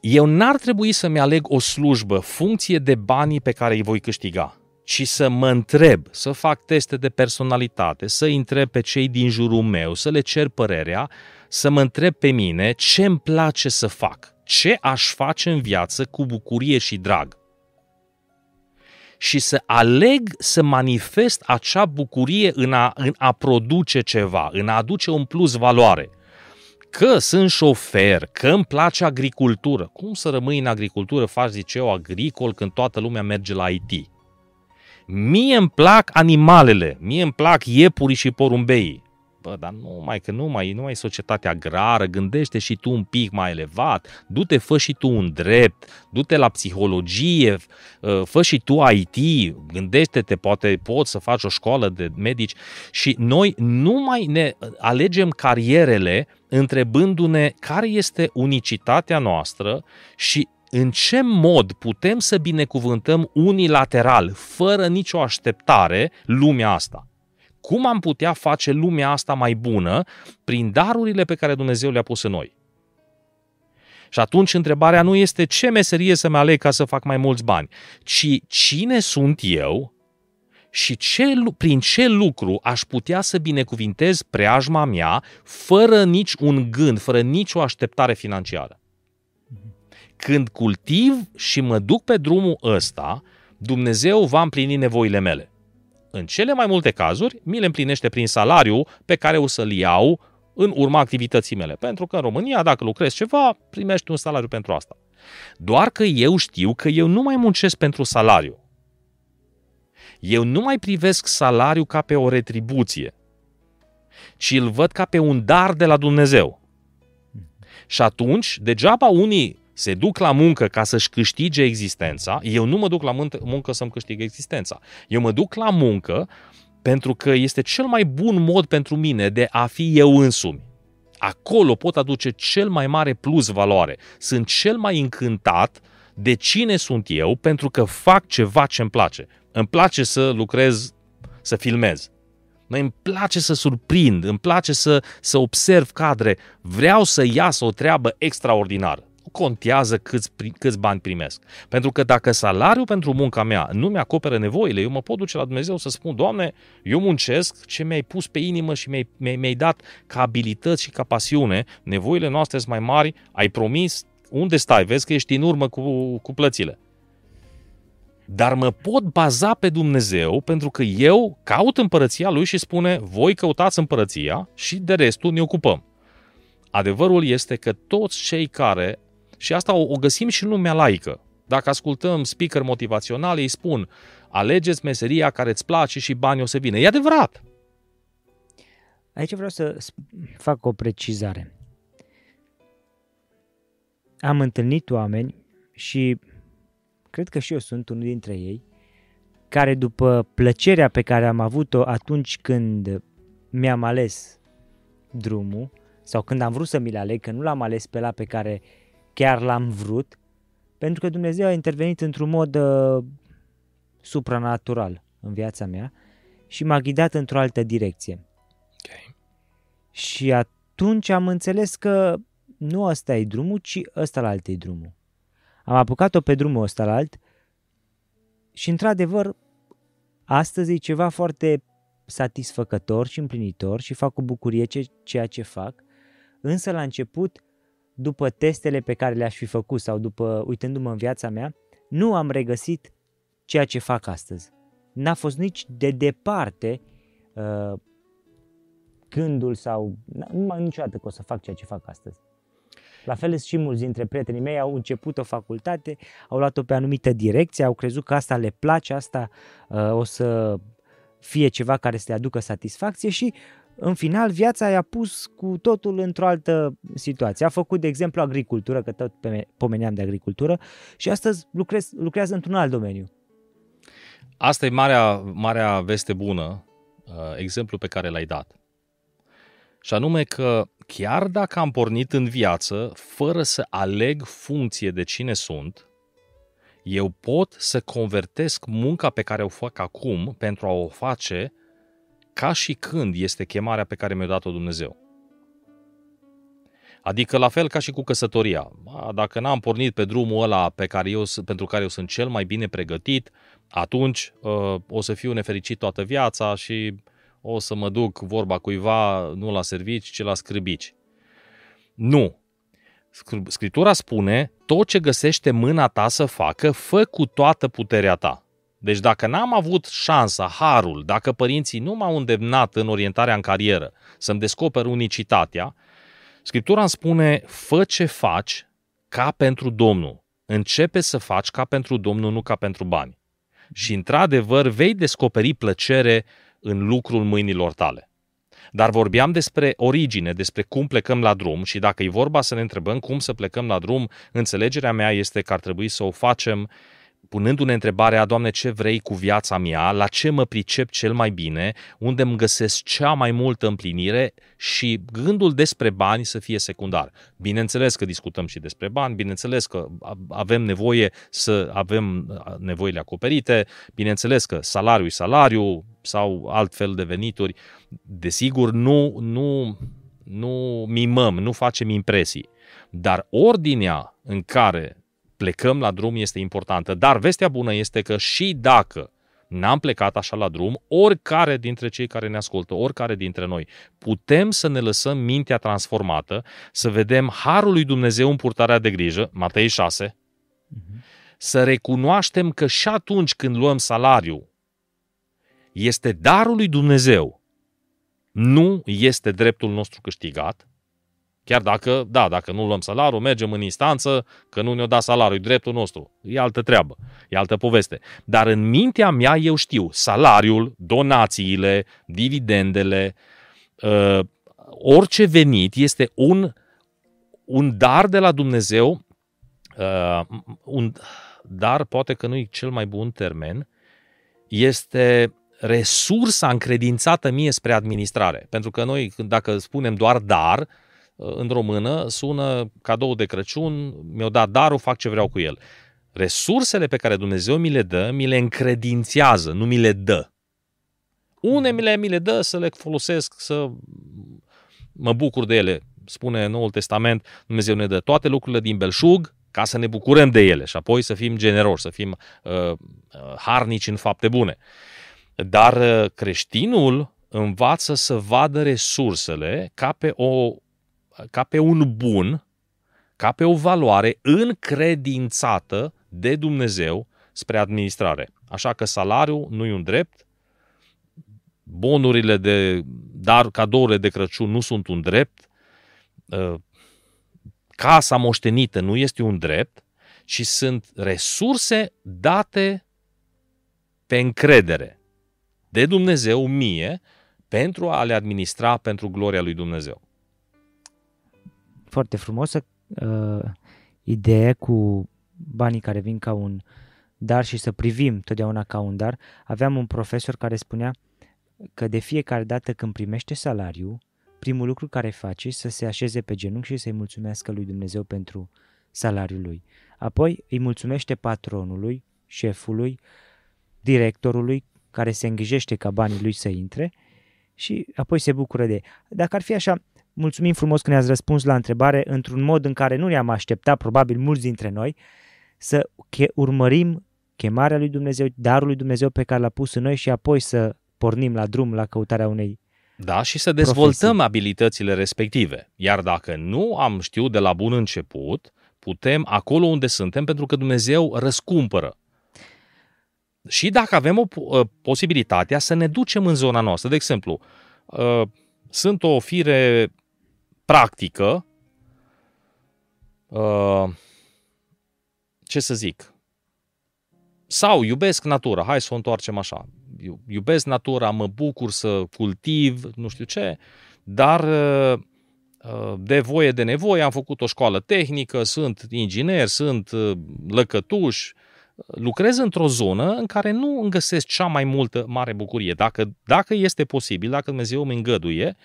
eu n-ar trebui să-mi aleg o slujbă funcție de banii pe care îi voi câștiga ci să mă întreb, să fac teste de personalitate, să întreb pe cei din jurul meu, să le cer părerea, să mă întreb pe mine ce îmi place să fac, ce aș face în viață cu bucurie și drag. Și să aleg să manifest acea bucurie în a, în a produce ceva, în a aduce un plus valoare. Că sunt șofer, că îmi place agricultură. Cum să rămâi în agricultură, faci liceu agricol când toată lumea merge la IT? Mie îmi plac animalele, mie îmi plac iepurii și porumbeii. Bă, dar nu mai, că nu mai, nu mai e societatea agrară, gândește și tu un pic mai elevat, du-te, fă și tu un drept, du-te la psihologie, ă, fă și tu IT, gândește-te, poate poți să faci o școală de medici și noi nu mai ne alegem carierele întrebându-ne care este unicitatea noastră și în ce mod putem să binecuvântăm unilateral, fără nicio așteptare, lumea asta? Cum am putea face lumea asta mai bună prin darurile pe care Dumnezeu le-a pus în noi? Și atunci întrebarea nu este ce meserie să-mi aleg ca să fac mai mulți bani, ci cine sunt eu și ce, prin ce lucru aș putea să binecuvintez preajma mea fără nici un gând, fără nicio așteptare financiară. Când cultiv și mă duc pe drumul ăsta, Dumnezeu va împlini nevoile mele. În cele mai multe cazuri, mi le împlinește prin salariu pe care o să-l iau în urma activității mele. Pentru că în România, dacă lucrezi ceva, primești un salariu pentru asta. Doar că eu știu că eu nu mai muncesc pentru salariu. Eu nu mai privesc salariu ca pe o retribuție, ci îl văd ca pe un dar de la Dumnezeu. Și atunci, degeaba unii se duc la muncă ca să-și câștige existența, eu nu mă duc la muncă să-mi câștig existența. Eu mă duc la muncă pentru că este cel mai bun mod pentru mine de a fi eu însumi. Acolo pot aduce cel mai mare plus valoare. Sunt cel mai încântat de cine sunt eu pentru că fac ceva ce îmi place. Îmi place să lucrez, să filmez. Mă, îmi place să surprind, îmi place să, să observ cadre, vreau să iasă o treabă extraordinară contează câți, câți bani primesc. Pentru că dacă salariul pentru munca mea nu mi-acoperă nevoile, eu mă pot duce la Dumnezeu să spun, Doamne, eu muncesc ce mi-ai pus pe inimă și mi-ai, mi-ai, mi-ai dat ca abilități și ca pasiune, nevoile noastre sunt mai mari, ai promis, unde stai? Vezi că ești în urmă cu, cu plățile. Dar mă pot baza pe Dumnezeu pentru că eu caut împărăția Lui și spune, voi căutați împărăția și de restul ne ocupăm. Adevărul este că toți cei care și asta o, o găsim și în lumea laică. Dacă ascultăm speaker motivaționale, îi spun, alegeți meseria care îți place și banii o să vină. E adevărat! Aici vreau să fac o precizare. Am întâlnit oameni și cred că și eu sunt unul dintre ei, care după plăcerea pe care am avut-o atunci când mi-am ales drumul, sau când am vrut să mi le aleg, că nu l-am ales pe la pe care chiar l-am vrut, pentru că Dumnezeu a intervenit într-un mod uh, supranatural în viața mea și m-a ghidat într-o altă direcție. Okay. Și atunci am înțeles că nu ăsta e drumul, ci ăsta la alt e drumul. Am apucat-o pe drumul ăsta la alt și într-adevăr astăzi e ceva foarte satisfăcător și împlinitor și fac cu bucurie ce, ceea ce fac, însă la început, după testele pe care le-aș fi făcut sau după uitându-mă în viața mea, nu am regăsit ceea ce fac astăzi. N-a fost nici de departe uh, gândul sau nu mai niciodată că o să fac ceea ce fac astăzi. La fel și mulți dintre prietenii mei au început o facultate, au luat-o pe anumită direcție, au crezut că asta le place, asta uh, o să fie ceva care să le aducă satisfacție și în final viața i-a pus cu totul într-o altă situație. A făcut, de exemplu, agricultură, că tot pomeneam de agricultură și astăzi lucrez, lucrează într-un alt domeniu. Asta e marea, marea veste bună, uh, exemplu pe care l-ai dat. Și anume că chiar dacă am pornit în viață fără să aleg funcție de cine sunt, eu pot să convertesc munca pe care o fac acum pentru a o face ca și când este chemarea pe care mi-a dat-o Dumnezeu. Adică la fel ca și cu căsătoria. Dacă n-am pornit pe drumul ăla pe care eu, pentru care eu sunt cel mai bine pregătit, atunci uh, o să fiu nefericit toată viața și o să mă duc vorba cuiva nu la servici, ci la scribici. Nu. Scriptura spune, tot ce găsește mâna ta să facă, fă cu toată puterea ta. Deci dacă n-am avut șansa, harul, dacă părinții nu m-au îndemnat în orientarea în carieră să-mi descoper unicitatea, Scriptura îmi spune, fă ce faci ca pentru Domnul. Începe să faci ca pentru Domnul, nu ca pentru bani. Și într-adevăr vei descoperi plăcere în lucrul mâinilor tale. Dar vorbeam despre origine, despre cum plecăm la drum și dacă e vorba să ne întrebăm cum să plecăm la drum, înțelegerea mea este că ar trebui să o facem punându-ne întrebarea, Doamne, ce vrei cu viața mea, la ce mă pricep cel mai bine, unde îmi găsesc cea mai multă împlinire și gândul despre bani să fie secundar. Bineînțeles că discutăm și despre bani, bineînțeles că avem nevoie să avem nevoile acoperite, bineînțeles că salariul salariu sau altfel de venituri, desigur nu, nu, nu mimăm, nu facem impresii. Dar ordinea în care plecăm la drum este importantă. Dar vestea bună este că și dacă n-am plecat așa la drum, oricare dintre cei care ne ascultă, oricare dintre noi, putem să ne lăsăm mintea transformată, să vedem Harul lui Dumnezeu în purtarea de grijă, Matei 6, uh-huh. să recunoaștem că și atunci când luăm salariu, este darul lui Dumnezeu, nu este dreptul nostru câștigat, Chiar dacă, da, dacă nu luăm salariul, mergem în instanță, că nu ne-o dat salariul, e dreptul nostru. E altă treabă, e altă poveste. Dar în mintea mea eu știu salariul, donațiile, dividendele, uh, orice venit este un, un dar de la Dumnezeu, uh, un dar, poate că nu e cel mai bun termen, este resursa încredințată mie spre administrare. Pentru că noi, dacă spunem doar dar, în română sună cadou de Crăciun, mi-o dat darul, fac ce vreau cu el. Resursele pe care Dumnezeu mi le dă, mi le încredințează, nu mi le dă. Une mi le, mi le dă să le folosesc, să mă bucur de ele. Spune Noul Testament, Dumnezeu ne dă toate lucrurile din belșug ca să ne bucurăm de ele și apoi să fim generoși, să fim uh, uh harnici în fapte bune. Dar uh, creștinul învață să vadă resursele ca pe o ca pe un bun, ca pe o valoare încredințată de Dumnezeu spre administrare. Așa că salariul nu e un drept, bonurile de dar, cadourile de Crăciun nu sunt un drept, ă, casa moștenită nu este un drept, ci sunt resurse date pe încredere de Dumnezeu mie pentru a le administra pentru gloria lui Dumnezeu foarte frumosă uh, idee cu banii care vin ca un dar și să privim totdeauna ca un dar. Aveam un profesor care spunea că de fiecare dată când primește salariu, primul lucru care face să se așeze pe genunchi și să-i mulțumească lui Dumnezeu pentru salariul lui. Apoi îi mulțumește patronului, șefului, directorului care se îngrijește ca banii lui să intre și apoi se bucură de Dacă ar fi așa, mulțumim frumos că ne-ați răspuns la întrebare într-un mod în care nu ne-am așteptat, probabil mulți dintre noi, să urmărim chemarea lui Dumnezeu, darul lui Dumnezeu pe care l-a pus în noi și apoi să pornim la drum la căutarea unei da, și să dezvoltăm profesii. abilitățile respective. Iar dacă nu am știut de la bun început, putem acolo unde suntem, pentru că Dumnezeu răscumpără. Și dacă avem o uh, posibilitatea să ne ducem în zona noastră, de exemplu, uh, sunt o fire practică, uh, ce să zic, sau iubesc natura, hai să o întoarcem așa, iubesc natura, mă bucur să cultiv, nu știu ce, dar de voie de nevoie am făcut o școală tehnică, sunt inginer, sunt lăcătuș, lucrez într-o zonă în care nu îmi găsesc cea mai multă mare bucurie. Dacă, dacă este posibil, dacă Dumnezeu îmi îngăduie,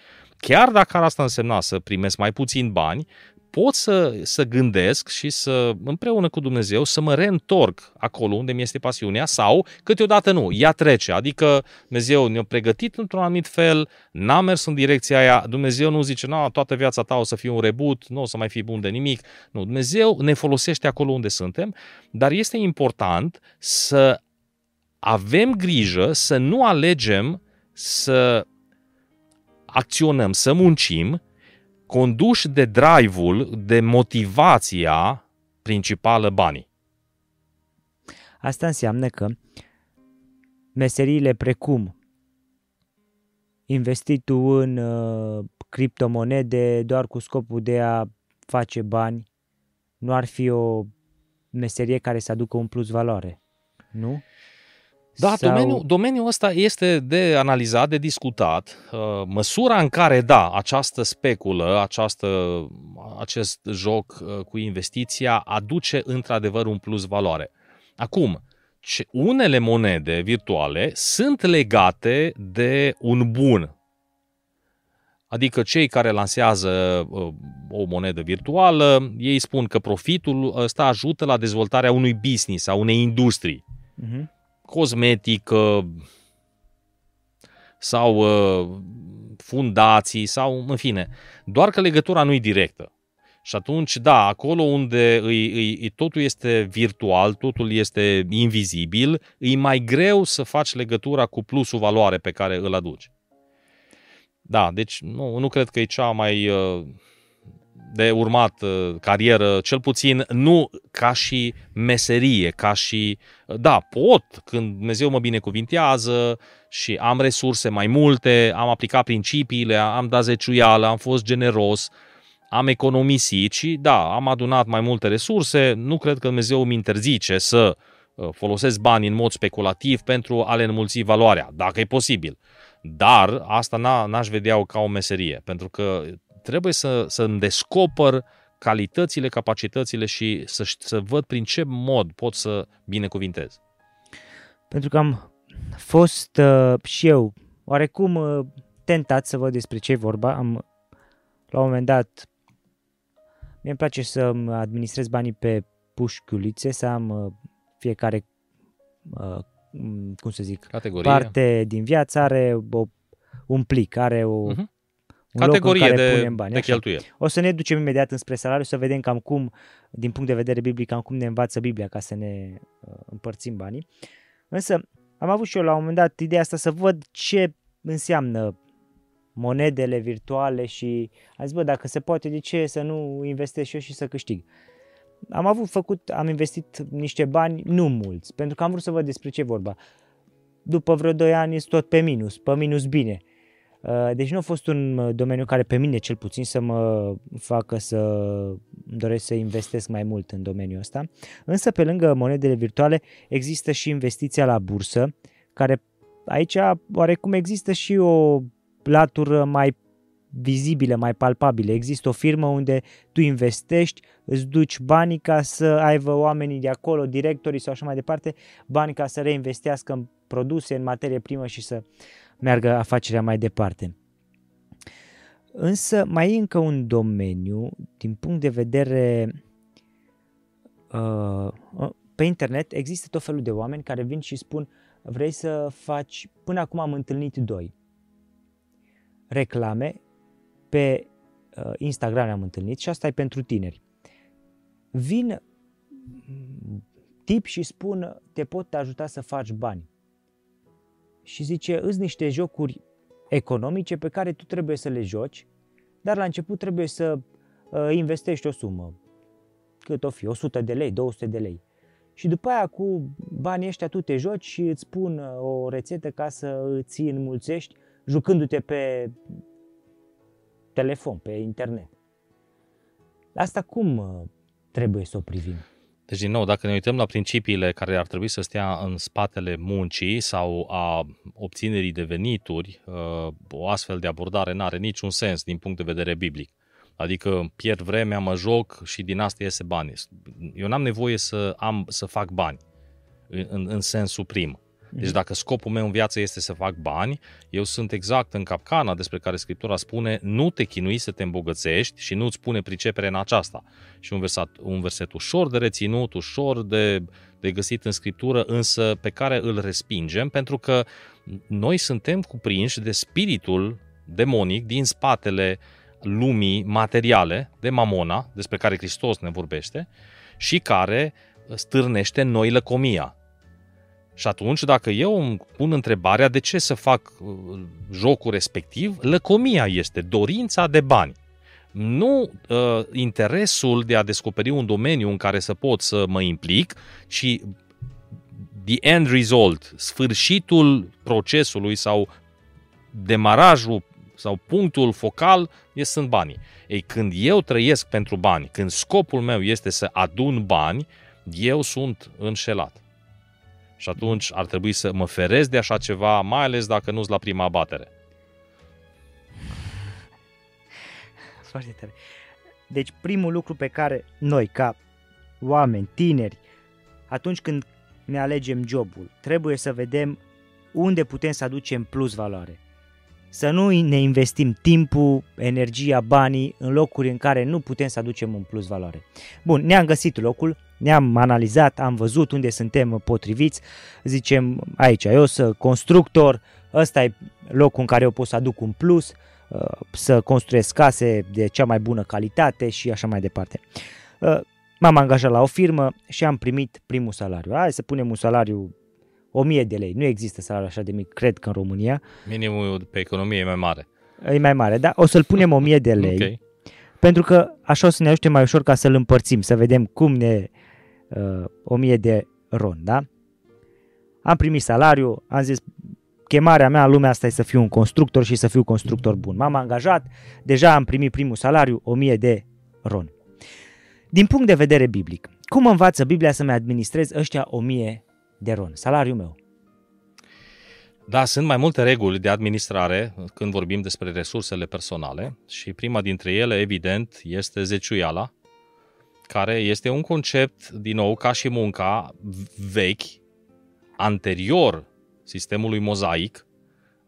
chiar dacă ar asta însemna să primesc mai puțin bani, pot să, să gândesc și să, împreună cu Dumnezeu, să mă reîntorc acolo unde mi este pasiunea sau câteodată nu, ea trece. Adică Dumnezeu ne-a pregătit într-un anumit fel, n-a mers în direcția aia, Dumnezeu nu zice, na, toată viața ta o să fie un rebut, nu o să mai fii bun de nimic. Nu, Dumnezeu ne folosește acolo unde suntem, dar este important să avem grijă să nu alegem să acționăm, să muncim, conduși de drive-ul, de motivația principală banii. Asta înseamnă că meseriile precum investitul în uh, criptomonede doar cu scopul de a face bani nu ar fi o meserie care să aducă un plus valoare, nu? Da, sau... domeniul, domeniul ăsta este de analizat, de discutat. Uh, măsura în care, da, această speculă, această, acest joc uh, cu investiția aduce într-adevăr un plus valoare. Acum, unele monede virtuale sunt legate de un bun. Adică cei care lansează uh, o monedă virtuală, ei spun că profitul ăsta ajută la dezvoltarea unui business, a unei industrii. Uh-huh cosmetică sau uh, fundații sau, în fine, doar că legătura nu e directă. Și atunci, da, acolo unde îi, îi, îi, totul este virtual, totul este invizibil, e mai greu să faci legătura cu plusul valoare pe care îl aduci. Da, deci nu, nu cred că e cea mai uh, de urmat uh, carieră, cel puțin nu ca și meserie, ca și, uh, da, pot, când Dumnezeu mă binecuvintează și am resurse mai multe, am aplicat principiile, am dat zeciuială, am fost generos, am economisit și, da, am adunat mai multe resurse, nu cred că Dumnezeu îmi interzice să uh, folosesc bani în mod speculativ pentru a le înmulți valoarea, dacă e posibil. Dar asta n-aș vedea ca o meserie, pentru că trebuie să, să-mi descoper calitățile, capacitățile și să, să văd prin ce mod pot să binecuvintez. Pentru că am fost uh, și eu oarecum uh, tentat să văd despre ce e vorba. Am, la un moment dat, mi îmi place să administrez banii pe pușchiulițe, să am uh, fiecare, uh, cum să zic, Categorie. parte din viață are o, un plic, are o, uh-huh un categorie loc în care de, punem bani. de cheltuieli. O să ne ducem imediat înspre salariu să vedem cam cum, din punct de vedere biblic, cam cum ne învață Biblia ca să ne uh, împărțim banii. Însă am avut și eu la un moment dat ideea asta să văd ce înseamnă monedele virtuale și am zis, bă, dacă se poate, de ce să nu investesc și eu și să câștig? Am avut făcut, am investit niște bani, nu mulți, pentru că am vrut să văd despre ce vorba. După vreo 2 ani sunt tot pe minus, pe minus bine. Uh, deci nu a fost un uh, domeniu care pe mine cel puțin să mă facă să doresc să investesc mai mult în domeniul ăsta. Însă pe lângă monedele virtuale există și investiția la bursă, care aici oarecum există și o latură mai vizibilă, mai palpabilă. Există o firmă unde tu investești, îți duci banii ca să aibă oamenii de acolo, directorii sau așa mai departe, banii ca să reinvestească în produse, în materie primă și să meargă afacerea mai departe. Însă mai e încă un domeniu, din punct de vedere uh, pe internet, există tot felul de oameni care vin și spun vrei să faci, până acum am întâlnit doi, reclame pe uh, Instagram am întâlnit și asta e pentru tineri. Vin tip și spun te pot ajuta să faci bani. Și zice, îți niște jocuri economice pe care tu trebuie să le joci, dar la început trebuie să uh, investești o sumă, cât o fi, 100 de lei, 200 de lei. Și după aia cu banii ăștia tu te joci și îți pun uh, o rețetă ca să îți înmulțești jucându-te pe telefon, pe internet. Asta cum uh, trebuie să o privim? Deci, din nou, dacă ne uităm la principiile care ar trebui să stea în spatele muncii sau a obținerii de venituri, uh, o astfel de abordare nu are niciun sens din punct de vedere biblic. Adică pierd vremea, mă joc și din asta iese bani. Eu n-am nevoie să am să fac bani în, în sensul prim. Deci mhm. dacă scopul meu în viață este să fac bani, eu sunt exact în capcana despre care Scriptura spune nu te chinui să te îmbogățești și nu-ți pune pricepere în aceasta. Și un verset, un verset ușor de reținut, ușor de, de găsit în Scriptură, însă pe care îl respingem pentru că noi suntem cuprinși de spiritul demonic din spatele lumii materiale, de mamona, despre care Hristos ne vorbește, și care stârnește noi lăcomia. Și atunci, dacă eu îmi pun întrebarea de ce să fac uh, jocul respectiv, lăcomia este dorința de bani. Nu uh, interesul de a descoperi un domeniu în care să pot să mă implic, ci the end result, sfârșitul procesului sau demarajul sau punctul focal este sunt banii. Ei, când eu trăiesc pentru bani, când scopul meu este să adun bani, eu sunt înșelat. Și atunci ar trebui să mă ferez de așa ceva, mai ales dacă nu-s la prima abatere. Foarte tare. Deci primul lucru pe care noi, ca oameni, tineri, atunci când ne alegem jobul, trebuie să vedem unde putem să aducem plus valoare. Să nu ne investim timpul, energia, banii în locuri în care nu putem să aducem un plus valoare. Bun, ne-am găsit locul, ne-am analizat, am văzut unde suntem potriviți, zicem aici, eu sunt constructor, ăsta e locul în care eu pot să aduc un plus, uh, să construiesc case de cea mai bună calitate și așa mai departe. Uh, m-am angajat la o firmă și am primit primul salariu. Hai să punem un salariu 1000 de lei. Nu există salariu așa de mic, cred că în România. Minimul pe economie e mai mare. E mai mare, da? O să-l punem 1000 de lei. okay. Pentru că așa o să ne ajute mai ușor ca să-l împărțim, să vedem cum ne uh, 1000 de ron, da? Am primit salariu, am zis chemarea mea în lumea asta e să fiu un constructor și să fiu constructor bun. M-am angajat, deja am primit primul salariu, 1000 de ron. Din punct de vedere biblic, cum învață Biblia să-mi administrez ăștia 1000 de ron, salariul meu? Da, sunt mai multe reguli de administrare când vorbim despre resursele personale și prima dintre ele, evident, este zeciuiala, care este un concept, din nou, ca și munca vechi, anterior sistemului mozaic,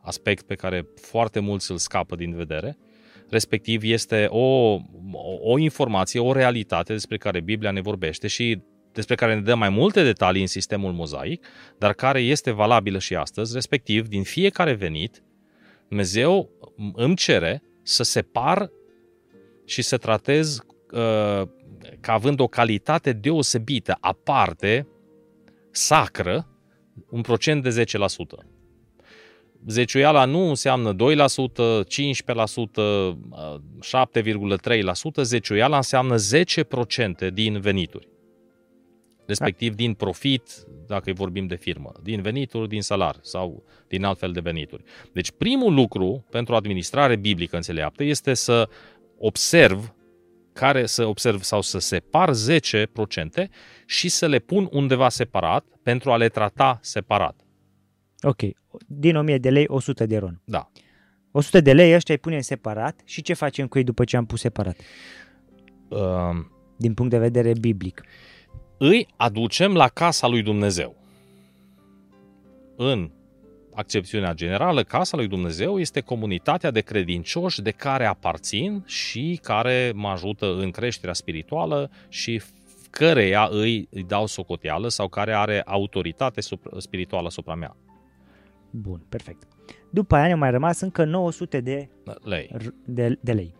aspect pe care foarte mulți îl scapă din vedere, respectiv este o, o informație, o realitate despre care Biblia ne vorbește și despre care ne dă mai multe detalii în sistemul mozaic, dar care este valabilă și astăzi, respectiv din fiecare venit, Dumnezeu îmi cere să separ și să tratez uh, ca având o calitate deosebită, aparte, sacră, un procent de 10%. Zeciuiala nu înseamnă 2%, 15%, 7,3%, zeciuiala înseamnă 10% din venituri. Respectiv da. din profit, dacă vorbim de firmă, din venituri, din salar sau din altfel de venituri. Deci primul lucru pentru administrare biblică înțeleaptă este să observ care să observ sau să separ 10% și să le pun undeva separat pentru a le trata separat. Ok. Din 1000 de lei, 100 de ron. Da. 100 de lei ăștia îi punem separat și ce facem cu ei după ce am pus separat? Uh, Din punct de vedere biblic. Îi aducem la casa lui Dumnezeu. În accepțiunea generală, casa lui Dumnezeu este comunitatea de credincioși de care aparțin și care mă ajută în creșterea spirituală și căreia îi, îi dau socoteală sau care are autoritate spirituală asupra mea. Bun, perfect. După aia ne-au mai rămas încă 900 de lei. De, de lei.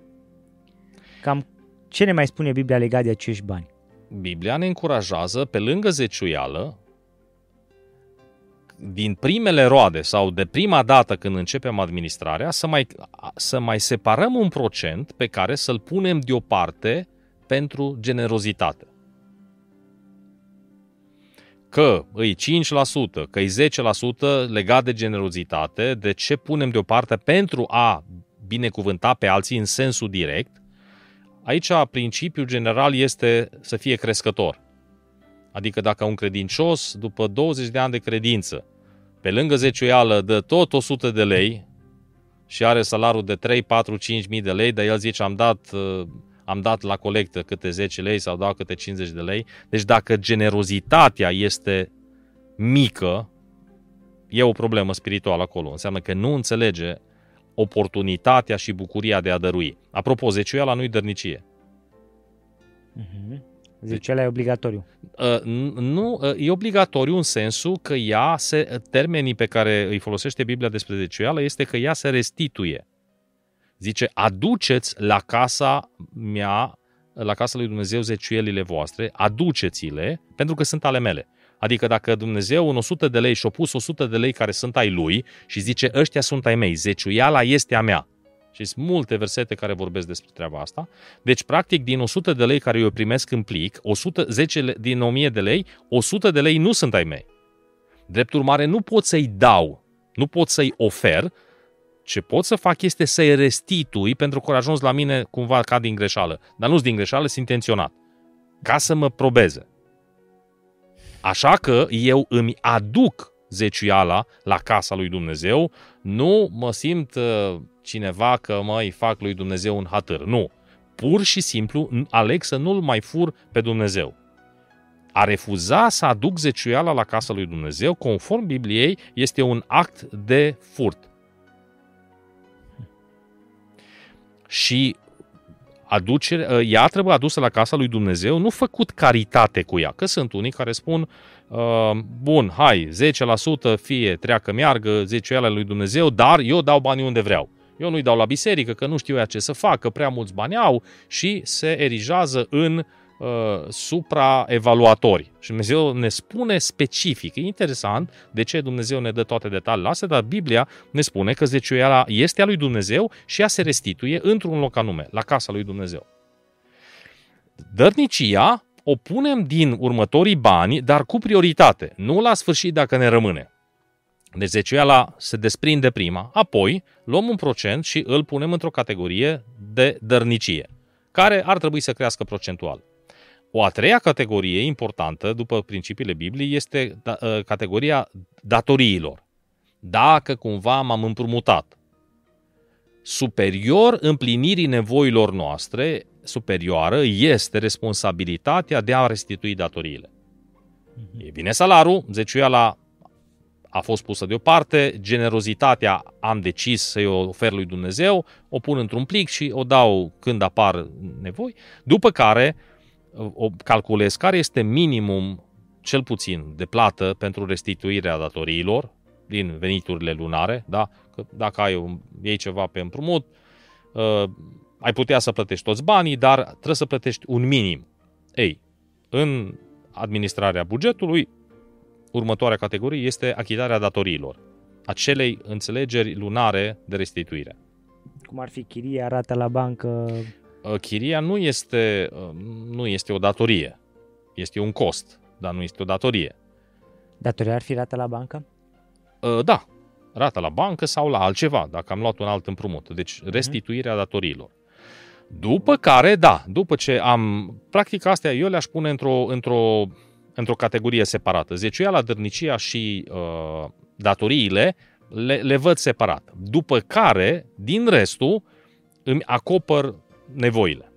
Cam ce ne mai spune Biblia legat de acești bani? Biblia ne încurajează, pe lângă zeciuială, din primele roade sau de prima dată când începem administrarea, să mai, să mai separăm un procent pe care să-l punem deoparte pentru generozitate. Că îi 5%, că îi 10% legat de generozitate, de ce punem deoparte pentru a binecuvânta pe alții în sensul direct, aici principiul general este să fie crescător. Adică dacă un credincios, după 20 de ani de credință, pe lângă zeciuială dă tot 100 de lei și are salariul de 3, 4, 5 mii de lei, dar el zice am dat, uh, am dat la colectă câte 10 lei sau dau câte 50 de lei. Deci dacă generozitatea este mică, e o problemă spirituală acolo. Înseamnă că nu înțelege oportunitatea și bucuria de a dărui. Apropo, zeciuiala nu-i dărnicie. Uh-huh. Zeciuiala e obligatoriu. Uh, nu, uh, e obligatoriu în sensul că ea, se, termenii pe care îi folosește Biblia despre zeciuială este că ea se restituie. Zice, aduceți la casa mea, la casa lui Dumnezeu zeciuielile voastre, aduceți-le, pentru că sunt ale mele. Adică dacă Dumnezeu în 100 de lei și-a pus 100 de lei care sunt ai lui și zice ăștia sunt ai mei, zeciuiala este a mea. Și sunt multe versete care vorbesc despre treaba asta. Deci, practic, din 100 de lei care eu primesc în plic, 110 din 1000 de lei, 100 de lei nu sunt ai mei. Drept urmare, nu pot să-i dau, nu pot să-i ofer, ce pot să fac este să-i restitui pentru că au ajuns la mine cumva ca din greșeală. Dar nu din greșeală, sunt intenționat. Ca să mă probeze. Așa că eu îmi aduc zeciuiala la casa lui Dumnezeu, nu mă simt uh, cineva că mai fac lui Dumnezeu un hatăr. Nu. Pur și simplu aleg să nu-L mai fur pe Dumnezeu. A refuza să aduc zeciuiala la casa lui Dumnezeu, conform Bibliei, este un act de furt. Și aducere, ă, ea trebuie adusă la casa lui Dumnezeu, nu făcut caritate cu ea. Că sunt unii care spun, ă, bun, hai, 10% fie treacă meargă, zeciuiala lui Dumnezeu, dar eu dau banii unde vreau. Eu nu-i dau la biserică, că nu știu ea ce să facă, prea mulți bani au și se erigează în uh, supraevaluatori. Și Dumnezeu ne spune specific. E interesant de ce Dumnezeu ne dă toate detaliile astea, dar Biblia ne spune că zeciuiala este a lui Dumnezeu și ea se restituie într-un loc anume, la casa lui Dumnezeu. Dărnicia o punem din următorii bani, dar cu prioritate, nu la sfârșit dacă ne rămâne. Deci zeciuiala se desprinde prima, apoi luăm un procent și îl punem într-o categorie de dărnicie, care ar trebui să crească procentual. O a treia categorie importantă, după principiile Bibliei, este da, ă, categoria datoriilor. Dacă cumva m-am împrumutat, superior împlinirii nevoilor noastre, superioară, este responsabilitatea de a restitui datoriile. Mhm. E bine salarul, zeciuiala a fost pusă deoparte, generozitatea am decis să-i ofer lui Dumnezeu, o pun într-un plic și o dau când apar nevoi, după care o calculez care este minimum cel puțin de plată pentru restituirea datoriilor din veniturile lunare, da? Că dacă ai, iei ceva pe împrumut, uh, ai putea să plătești toți banii, dar trebuie să plătești un minim. Ei, în administrarea bugetului, următoarea categorie este achitarea datoriilor, acelei înțelegeri lunare de restituire. Cum ar fi chiria, rata la bancă? Uh, chiria nu este, uh, nu este o datorie, este un cost, dar nu este o datorie. Datoria ar fi rata la bancă? Uh, da, rata la bancă sau la altceva, dacă am luat un alt împrumut. Deci mhm. restituirea datoriilor. După care, da, după ce am... Practic astea eu le-aș pune într-o, într-o într-o categorie separată. Zeciuiala, dărnicia și uh, datoriile le, le văd separat. După care, din restul, îmi acopăr nevoile.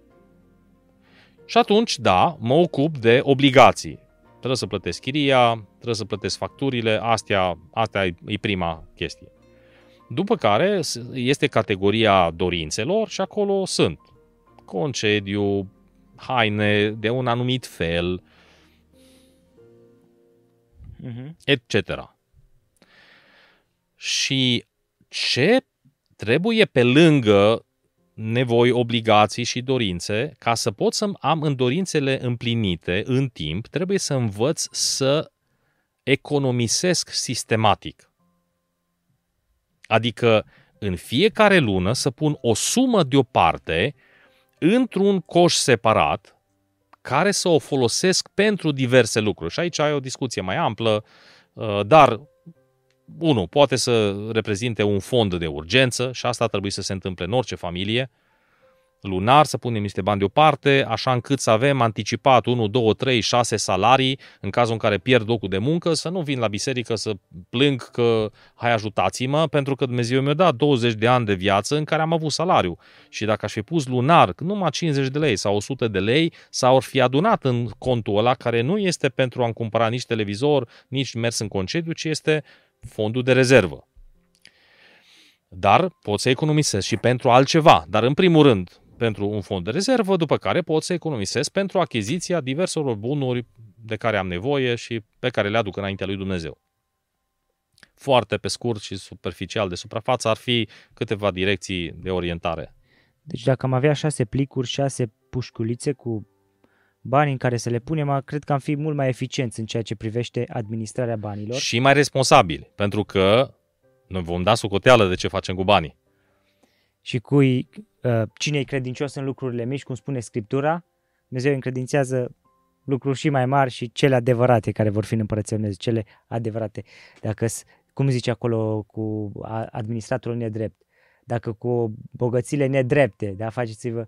Și atunci, da, mă ocup de obligații. Trebuie să plătesc chiria, trebuie să plătesc facturile, astea, astea e prima chestie. După care este categoria dorințelor și acolo sunt concediu, haine de un anumit fel, uh-huh. etc. Și ce trebuie pe lângă nevoi, obligații și dorințe, ca să pot să am în dorințele împlinite în timp, trebuie să învăț să economisesc sistematic. Adică în fiecare lună să pun o sumă deoparte într-un coș separat care să o folosesc pentru diverse lucruri. Și aici ai o discuție mai amplă, uh, dar unu, poate să reprezinte un fond de urgență și asta trebuie să se întâmple în orice familie, lunar, să punem niște bani deoparte, așa încât să avem anticipat 1, 2, 3, 6 salarii în cazul în care pierd locul de muncă, să nu vin la biserică să plâng că hai ajutați-mă, pentru că Dumnezeu mi-a dat 20 de ani de viață în care am avut salariu. Și dacă aș fi pus lunar numai 50 de lei sau 100 de lei, sau ar fi adunat în contul ăla care nu este pentru a-mi cumpăra nici televizor, nici mers în concediu, ci este fondul de rezervă. Dar pot să economisesc și pentru altceva. Dar în primul rând, pentru un fond de rezervă, după care pot să economisesc pentru achiziția diverselor bunuri de care am nevoie și pe care le aduc înaintea lui Dumnezeu. Foarte pe scurt și superficial de suprafață ar fi câteva direcții de orientare. Deci dacă am avea șase plicuri, șase pușculițe cu bani în care să le punem, cred că am fi mult mai eficienți în ceea ce privește administrarea banilor. Și mai responsabili, pentru că noi vom da socoteală de ce facem cu banii. Și cui, uh, cine e credincios în lucrurile mici, cum spune Scriptura, Dumnezeu încredințează lucruri și mai mari și cele adevărate care vor fi în Împărăția Dumnezeu, cele adevărate. Dacă, cum zice acolo, cu administratorul nedrept, dacă cu bogățile nedrepte, da, faceți-vă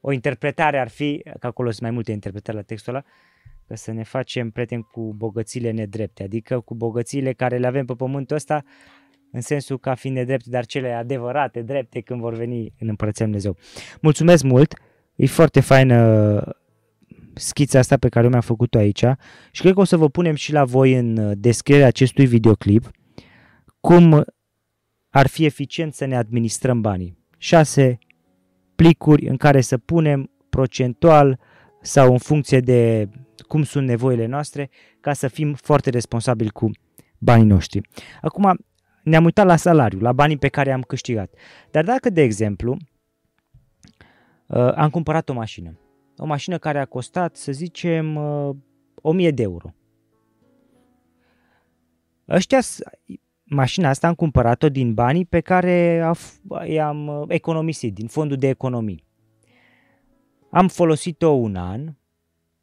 o interpretare ar fi, că acolo sunt mai multe interpretări la textul ăla, că să ne facem prieteni cu bogățile nedrepte, adică cu bogățiile care le avem pe pământul ăsta, în sensul ca fiind nedrepte, dar cele adevărate, drepte, când vor veni în Împărăția Dumnezeu. Mulțumesc mult! E foarte faină schița asta pe care mi-a făcut-o aici și cred că o să vă punem și la voi în descrierea acestui videoclip cum ar fi eficient să ne administrăm banii. 6 plicuri în care să punem procentual sau în funcție de cum sunt nevoile noastre ca să fim foarte responsabili cu banii noștri. Acum, ne-am uitat la salariu, la banii pe care am câștigat. Dar dacă, de exemplu, uh, am cumpărat o mașină, o mașină care a costat, să zicem, 1000 uh, de euro. Ăștia, mașina asta am cumpărat-o din banii pe care i-am uh, economisit, din fondul de economii. Am folosit-o un an,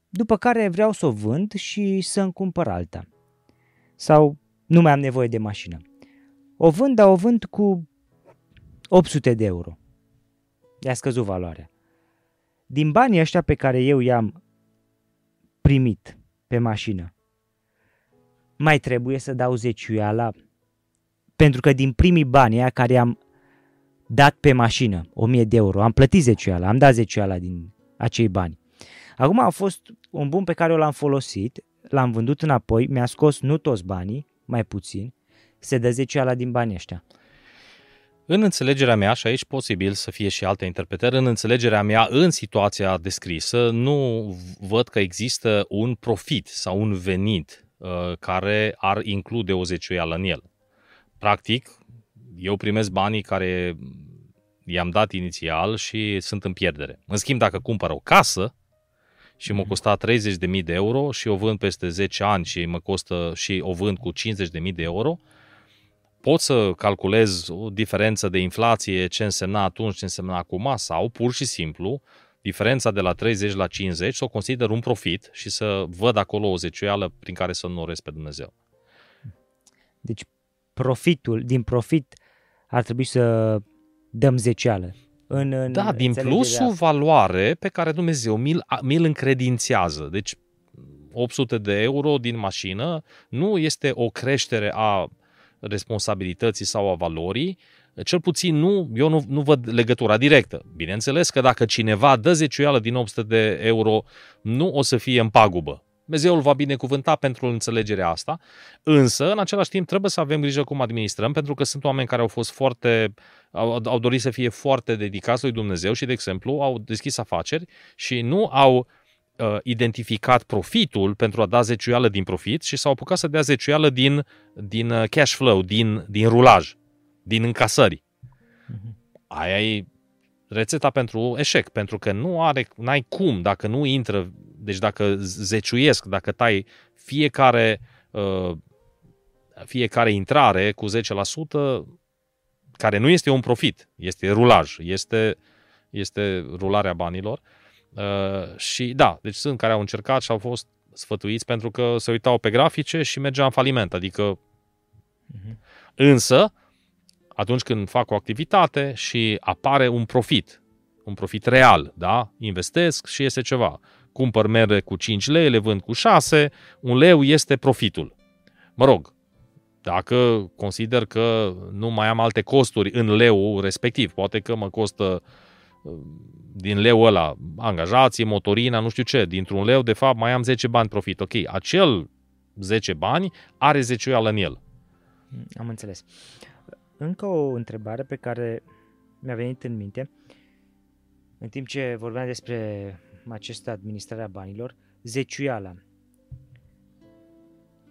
după care vreau să o vând și să-mi cumpăr alta. Sau nu mai am nevoie de mașină. O vând, dar o vând cu 800 de euro. I-a scăzut valoarea. Din banii ăștia pe care eu i-am primit pe mașină, mai trebuie să dau zeciuiala pentru că din primii bani aia care am dat pe mașină, 1000 de euro, am plătit zeciuiala, am dat zeciuiala din acei bani. Acum a fost un bun pe care l-am folosit, l-am vândut înapoi, mi-a scos nu toți banii, mai puțin, se dă zeciuiala din banii ăștia. În înțelegerea mea, și aici posibil să fie și alte interpretări, în înțelegerea mea, în situația descrisă, nu văd că există un profit sau un venit uh, care ar include o zeciuială în el. Practic, eu primesc banii care i-am dat inițial și sunt în pierdere. În schimb, dacă cumpăr o casă și mă mhm. costa 30.000 de euro și o vând peste 10 ani și mă costă și o vând cu 50.000 de euro, pot să calculez o diferență de inflație, ce însemna atunci, ce însemna acum, sau pur și simplu diferența de la 30 la 50 să o consider un profit și să văd acolo o zeciuială prin care să nu pe Dumnezeu. Deci profitul, din profit ar trebui să dăm zeceală. În, în da, din plusul valoare pe care Dumnezeu mi-l, mi-l încredințează. Deci 800 de euro din mașină nu este o creștere a responsabilității sau a valorii, cel puțin nu, eu nu, nu văd legătura directă. Bineînțeles că dacă cineva dă zeciuială din 800 de euro, nu o să fie în pagubă. Dumnezeu îl va binecuvânta pentru înțelegerea asta, însă, în același timp, trebuie să avem grijă cum administrăm, pentru că sunt oameni care au fost foarte, au, au dorit să fie foarte dedicați lui Dumnezeu și, de exemplu, au deschis afaceri și nu au uh, identificat profitul pentru a da zeciuială din profit și s-au apucat să dea zeciuială din, din uh, cash flow, din, din rulaj, din încasări. Mm-hmm. Aia e rețeta pentru eșec, pentru că nu are, n-ai cum, dacă nu intră, deci dacă zeciuiesc, dacă tai fiecare, uh, fiecare intrare cu 10%, care nu este un profit, este rulaj, este, este rularea banilor. Uh, și da, deci sunt care au încercat și au fost sfătuiți pentru că se uitau pe grafice și mergea în faliment, adică uh-huh. însă atunci când fac o activitate și apare un profit, un profit real, da? Investesc și iese ceva. Cumpăr mere cu 5 lei, le vând cu 6, un leu este profitul. Mă rog, dacă consider că nu mai am alte costuri în leu respectiv, poate că mă costă uh, din leu ăla angajații, motorina, nu știu ce, dintr-un leu, de fapt, mai am 10 bani profit. Ok, acel 10 bani are 10 în el. Am înțeles. Încă o întrebare pe care mi-a venit în minte, în timp ce vorbeam despre această administrare a banilor, zeciuiala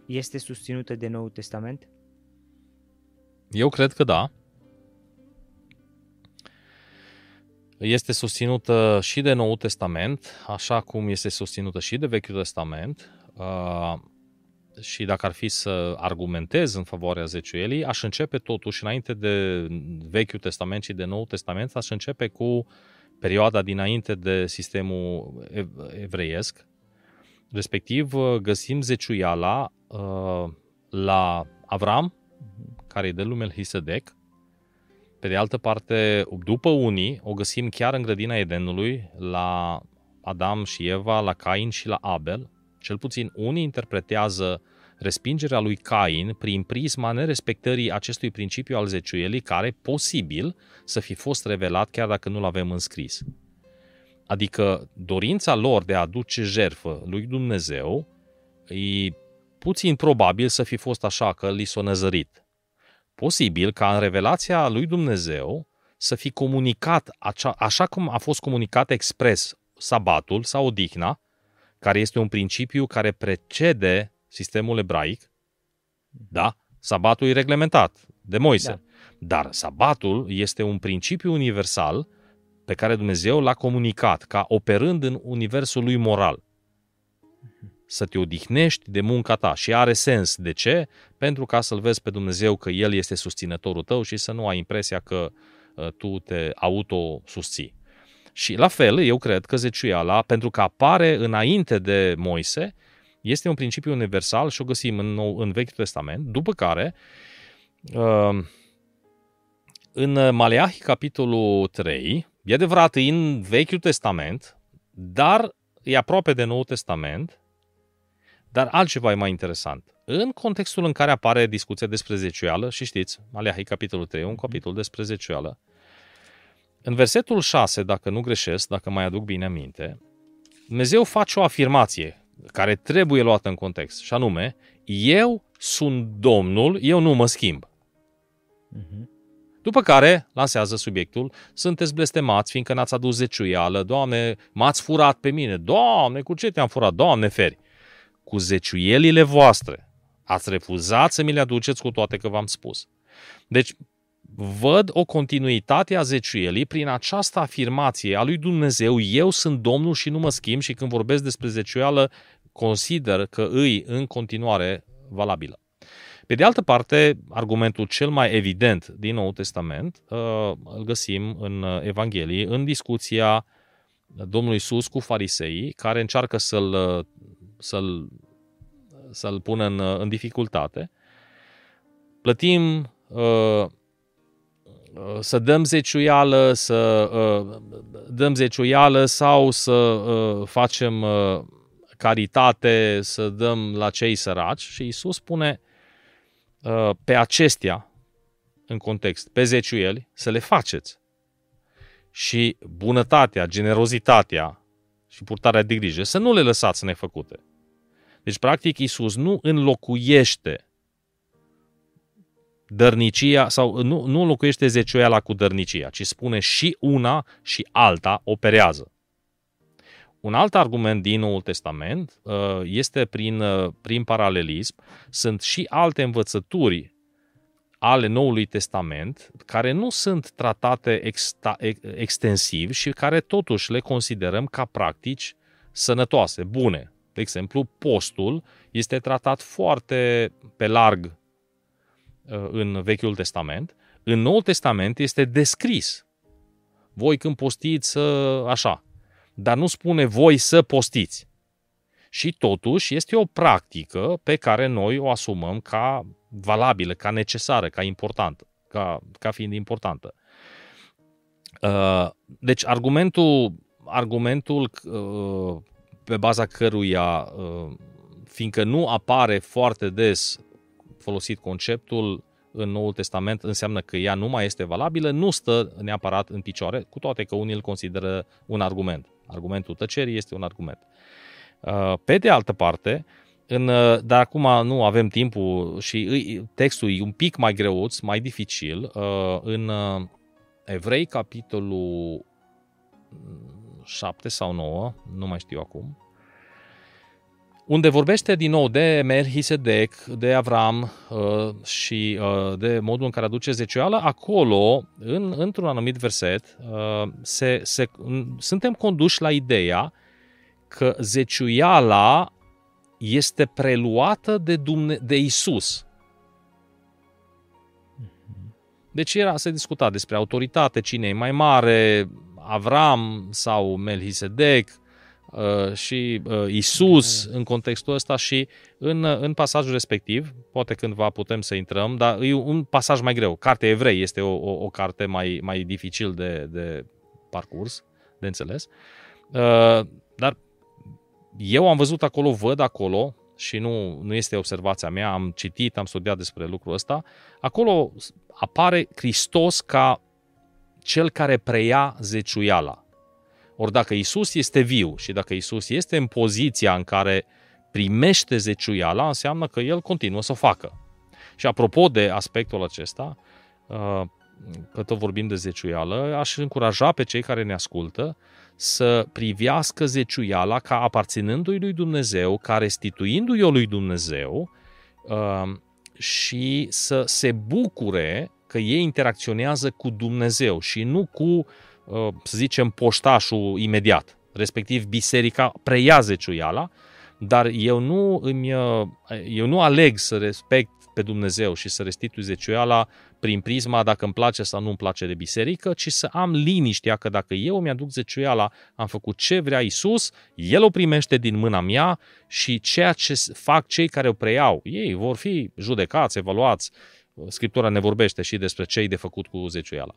este susținută de Noul Testament? Eu cred că da. Este susținută și de Noul Testament, așa cum este susținută și de Vechiul Testament. Uh, și dacă ar fi să argumentez în favoarea zeciuielii, aș începe totuși, înainte de Vechiul Testament și de Noul Testament, aș începe cu perioada dinainte de sistemul evreiesc. Respectiv, găsim zeciuiala uh, la Avram, care e de lumea Hisedec. Pe de altă parte, după unii, o găsim chiar în grădina Edenului, la Adam și Eva, la Cain și la Abel, cel puțin unii interpretează respingerea lui Cain prin prisma nerespectării acestui principiu al zeciuielii care, posibil, să fi fost revelat chiar dacă nu-l avem înscris. Adică dorința lor de a aduce jertfă lui Dumnezeu e puțin probabil să fi fost așa că li s-a năzărit. Posibil ca în revelația lui Dumnezeu să fi comunicat acea, așa cum a fost comunicat expres sabatul sau odihna, care este un principiu care precede sistemul ebraic, da, sabatul e reglementat de Moise. Da. Dar sabatul este un principiu universal pe care Dumnezeu l-a comunicat ca operând în universul lui moral. Să te odihnești de munca ta și are sens. De ce? Pentru ca să-L vezi pe Dumnezeu că El este susținătorul tău și să nu ai impresia că uh, tu te auto-susții. Și la fel, eu cred că zeciuiala, pentru că apare înainte de Moise, este un principiu universal și o găsim în, nou, în Vechiul Testament, după care uh, în Maleahi, capitolul 3, e adevărat, e în Vechiul Testament, dar e aproape de Noul Testament, dar altceva e mai interesant. În contextul în care apare discuția despre zeciuială, și știți, Maleahi, capitolul 3, un capitol despre zeciuială, în versetul 6, dacă nu greșesc, dacă mai aduc bine aminte, Dumnezeu face o afirmație care trebuie luată în context, și anume, eu sunt Domnul, eu nu mă schimb. Uh-huh. După care lansează subiectul, sunteți blestemați fiindcă n-ați adus zeciuială, Doamne, m-ați furat pe mine, Doamne, cu ce te-am furat, Doamne, feri? Cu zeciuielile voastre. Ați refuzat să mi le aduceți cu toate că v-am spus. Deci, văd o continuitate a zeciuielii prin această afirmație a lui Dumnezeu, eu sunt Domnul și nu mă schimb și când vorbesc despre zeciuială, consider că îi în continuare valabilă. Pe de altă parte, argumentul cel mai evident din Noul Testament uh, îl găsim în Evanghelie, în discuția Domnului Iisus cu fariseii, care încearcă să-l, să-l, să-l pună în, în dificultate. Plătim uh, Uh, să dăm zeciuială, să uh, dăm zeciuială sau să uh, facem caritate, să dăm la cei săraci și Isus spune pe acestea, în context, pe zeciuieli, să le faceți. Și bunătatea, generozitatea și purtarea de grijă, să nu le lăsați nefăcute. Deci, practic, Isus nu înlocuiește dărnicia sau nu, nu înlocuiește zeciuiala cu dărnicia, ci spune și una și alta operează. Un alt argument din Noul Testament uh, este prin, uh, prin paralelism. Sunt și alte învățături ale Noului Testament care nu sunt tratate exta, extensiv și care totuși le considerăm ca practici sănătoase, bune. De exemplu, postul este tratat foarte pe larg uh, în Vechiul Testament. În Noul Testament este descris. Voi când postiți așa, dar nu spune voi să postiți. Și totuși este o practică pe care noi o asumăm ca valabilă, ca necesară, ca importantă, ca, ca fiind importantă. Uh, deci argumentul, argumentul uh, pe baza căruia, uh, fiindcă nu apare foarte des folosit conceptul în Noul Testament, înseamnă că ea nu mai este valabilă, nu stă neapărat în picioare, cu toate că unii îl consideră un argument. Argumentul tăcerii este un argument. Pe de altă parte, în, uh, dar acum nu avem timpul și textul e un pic mai greuț, mai dificil. Uh, în uh, Evrei, capitolul 7 sau 9, nu mai știu acum, unde vorbește din nou de Melchisedec, de Avram și de modul în care aduce zecioală, acolo, în, într-un anumit verset, se, se, suntem conduși la ideea că zeciuiala este preluată de, Dumne- de Isus. Deci era să discuta despre autoritate, cine e mai mare, Avram sau Melchisedec uh, și uh, Isus în contextul ăsta și în, în pasajul respectiv, poate cândva putem să intrăm, dar e un pasaj mai greu. Cartea Evrei este o, o, o carte mai, mai dificil de, de parcurs, de înțeles. Uh, dar eu am văzut acolo, văd acolo, și nu, nu este observația mea, am citit, am studiat despre lucrul ăsta, acolo apare Hristos ca cel care preia zeciuiala. Ori dacă Isus este viu și dacă Isus este în poziția în care primește zeciuiala, înseamnă că El continuă să o facă. Și apropo de aspectul acesta, uh, că tot vorbim de zeciuială, aș încuraja pe cei care ne ascultă să privească zeciuiala ca aparținându-i lui Dumnezeu, ca restituindu-i o lui Dumnezeu um, și să se bucure că ei interacționează cu Dumnezeu și nu cu, uh, să zicem, poștașul imediat. Respectiv, biserica preia zeciuiala, dar eu nu, îmi, uh, eu nu aleg să respect pe Dumnezeu și să restitui zeciuiala prin prisma dacă îmi place sau nu îmi place de biserică, ci să am liniștea că dacă eu mi-aduc zeciuiala, am făcut ce vrea Isus, El o primește din mâna mea și ceea ce fac cei care o preiau, ei vor fi judecați, evaluați. Scriptura ne vorbește și despre cei de făcut cu zeciuiala.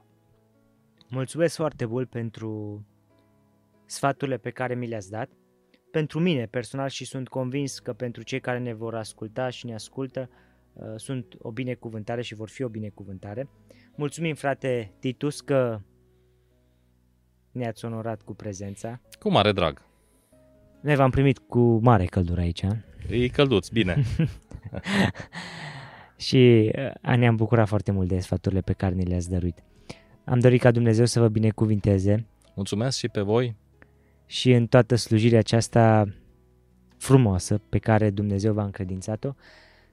Mulțumesc foarte mult pentru sfaturile pe care mi le-ați dat. Pentru mine personal și sunt convins că pentru cei care ne vor asculta și ne ascultă, Uh, sunt o binecuvântare și vor fi o binecuvântare. Mulțumim, frate Titus, că ne-ați onorat cu prezența. Cu mare drag. Noi v-am primit cu mare căldură aici. E călduț, bine. și uh, ne-am bucurat foarte mult de sfaturile pe care ni le-ați dăruit. Am dorit ca Dumnezeu să vă binecuvinteze. Mulțumesc și pe voi. Și în toată slujirea aceasta frumoasă pe care Dumnezeu v-a încredințat-o,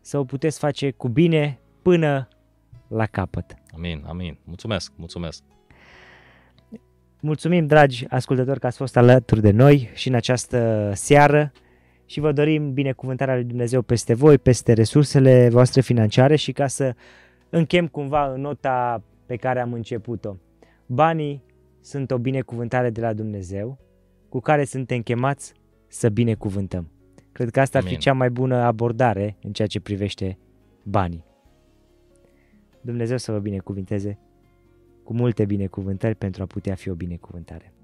să o puteți face cu bine până la capăt. Amin, amin. Mulțumesc, mulțumesc. Mulțumim, dragi ascultători, că ați fost alături de noi și în această seară și vă dorim binecuvântarea lui Dumnezeu peste voi, peste resursele voastre financiare și ca să închem cumva în nota pe care am început-o. Banii sunt o binecuvântare de la Dumnezeu cu care suntem chemați să binecuvântăm. Cred că asta Amin. ar fi cea mai bună abordare în ceea ce privește banii. Dumnezeu să vă binecuvinteze cu multe binecuvântări pentru a putea fi o binecuvântare.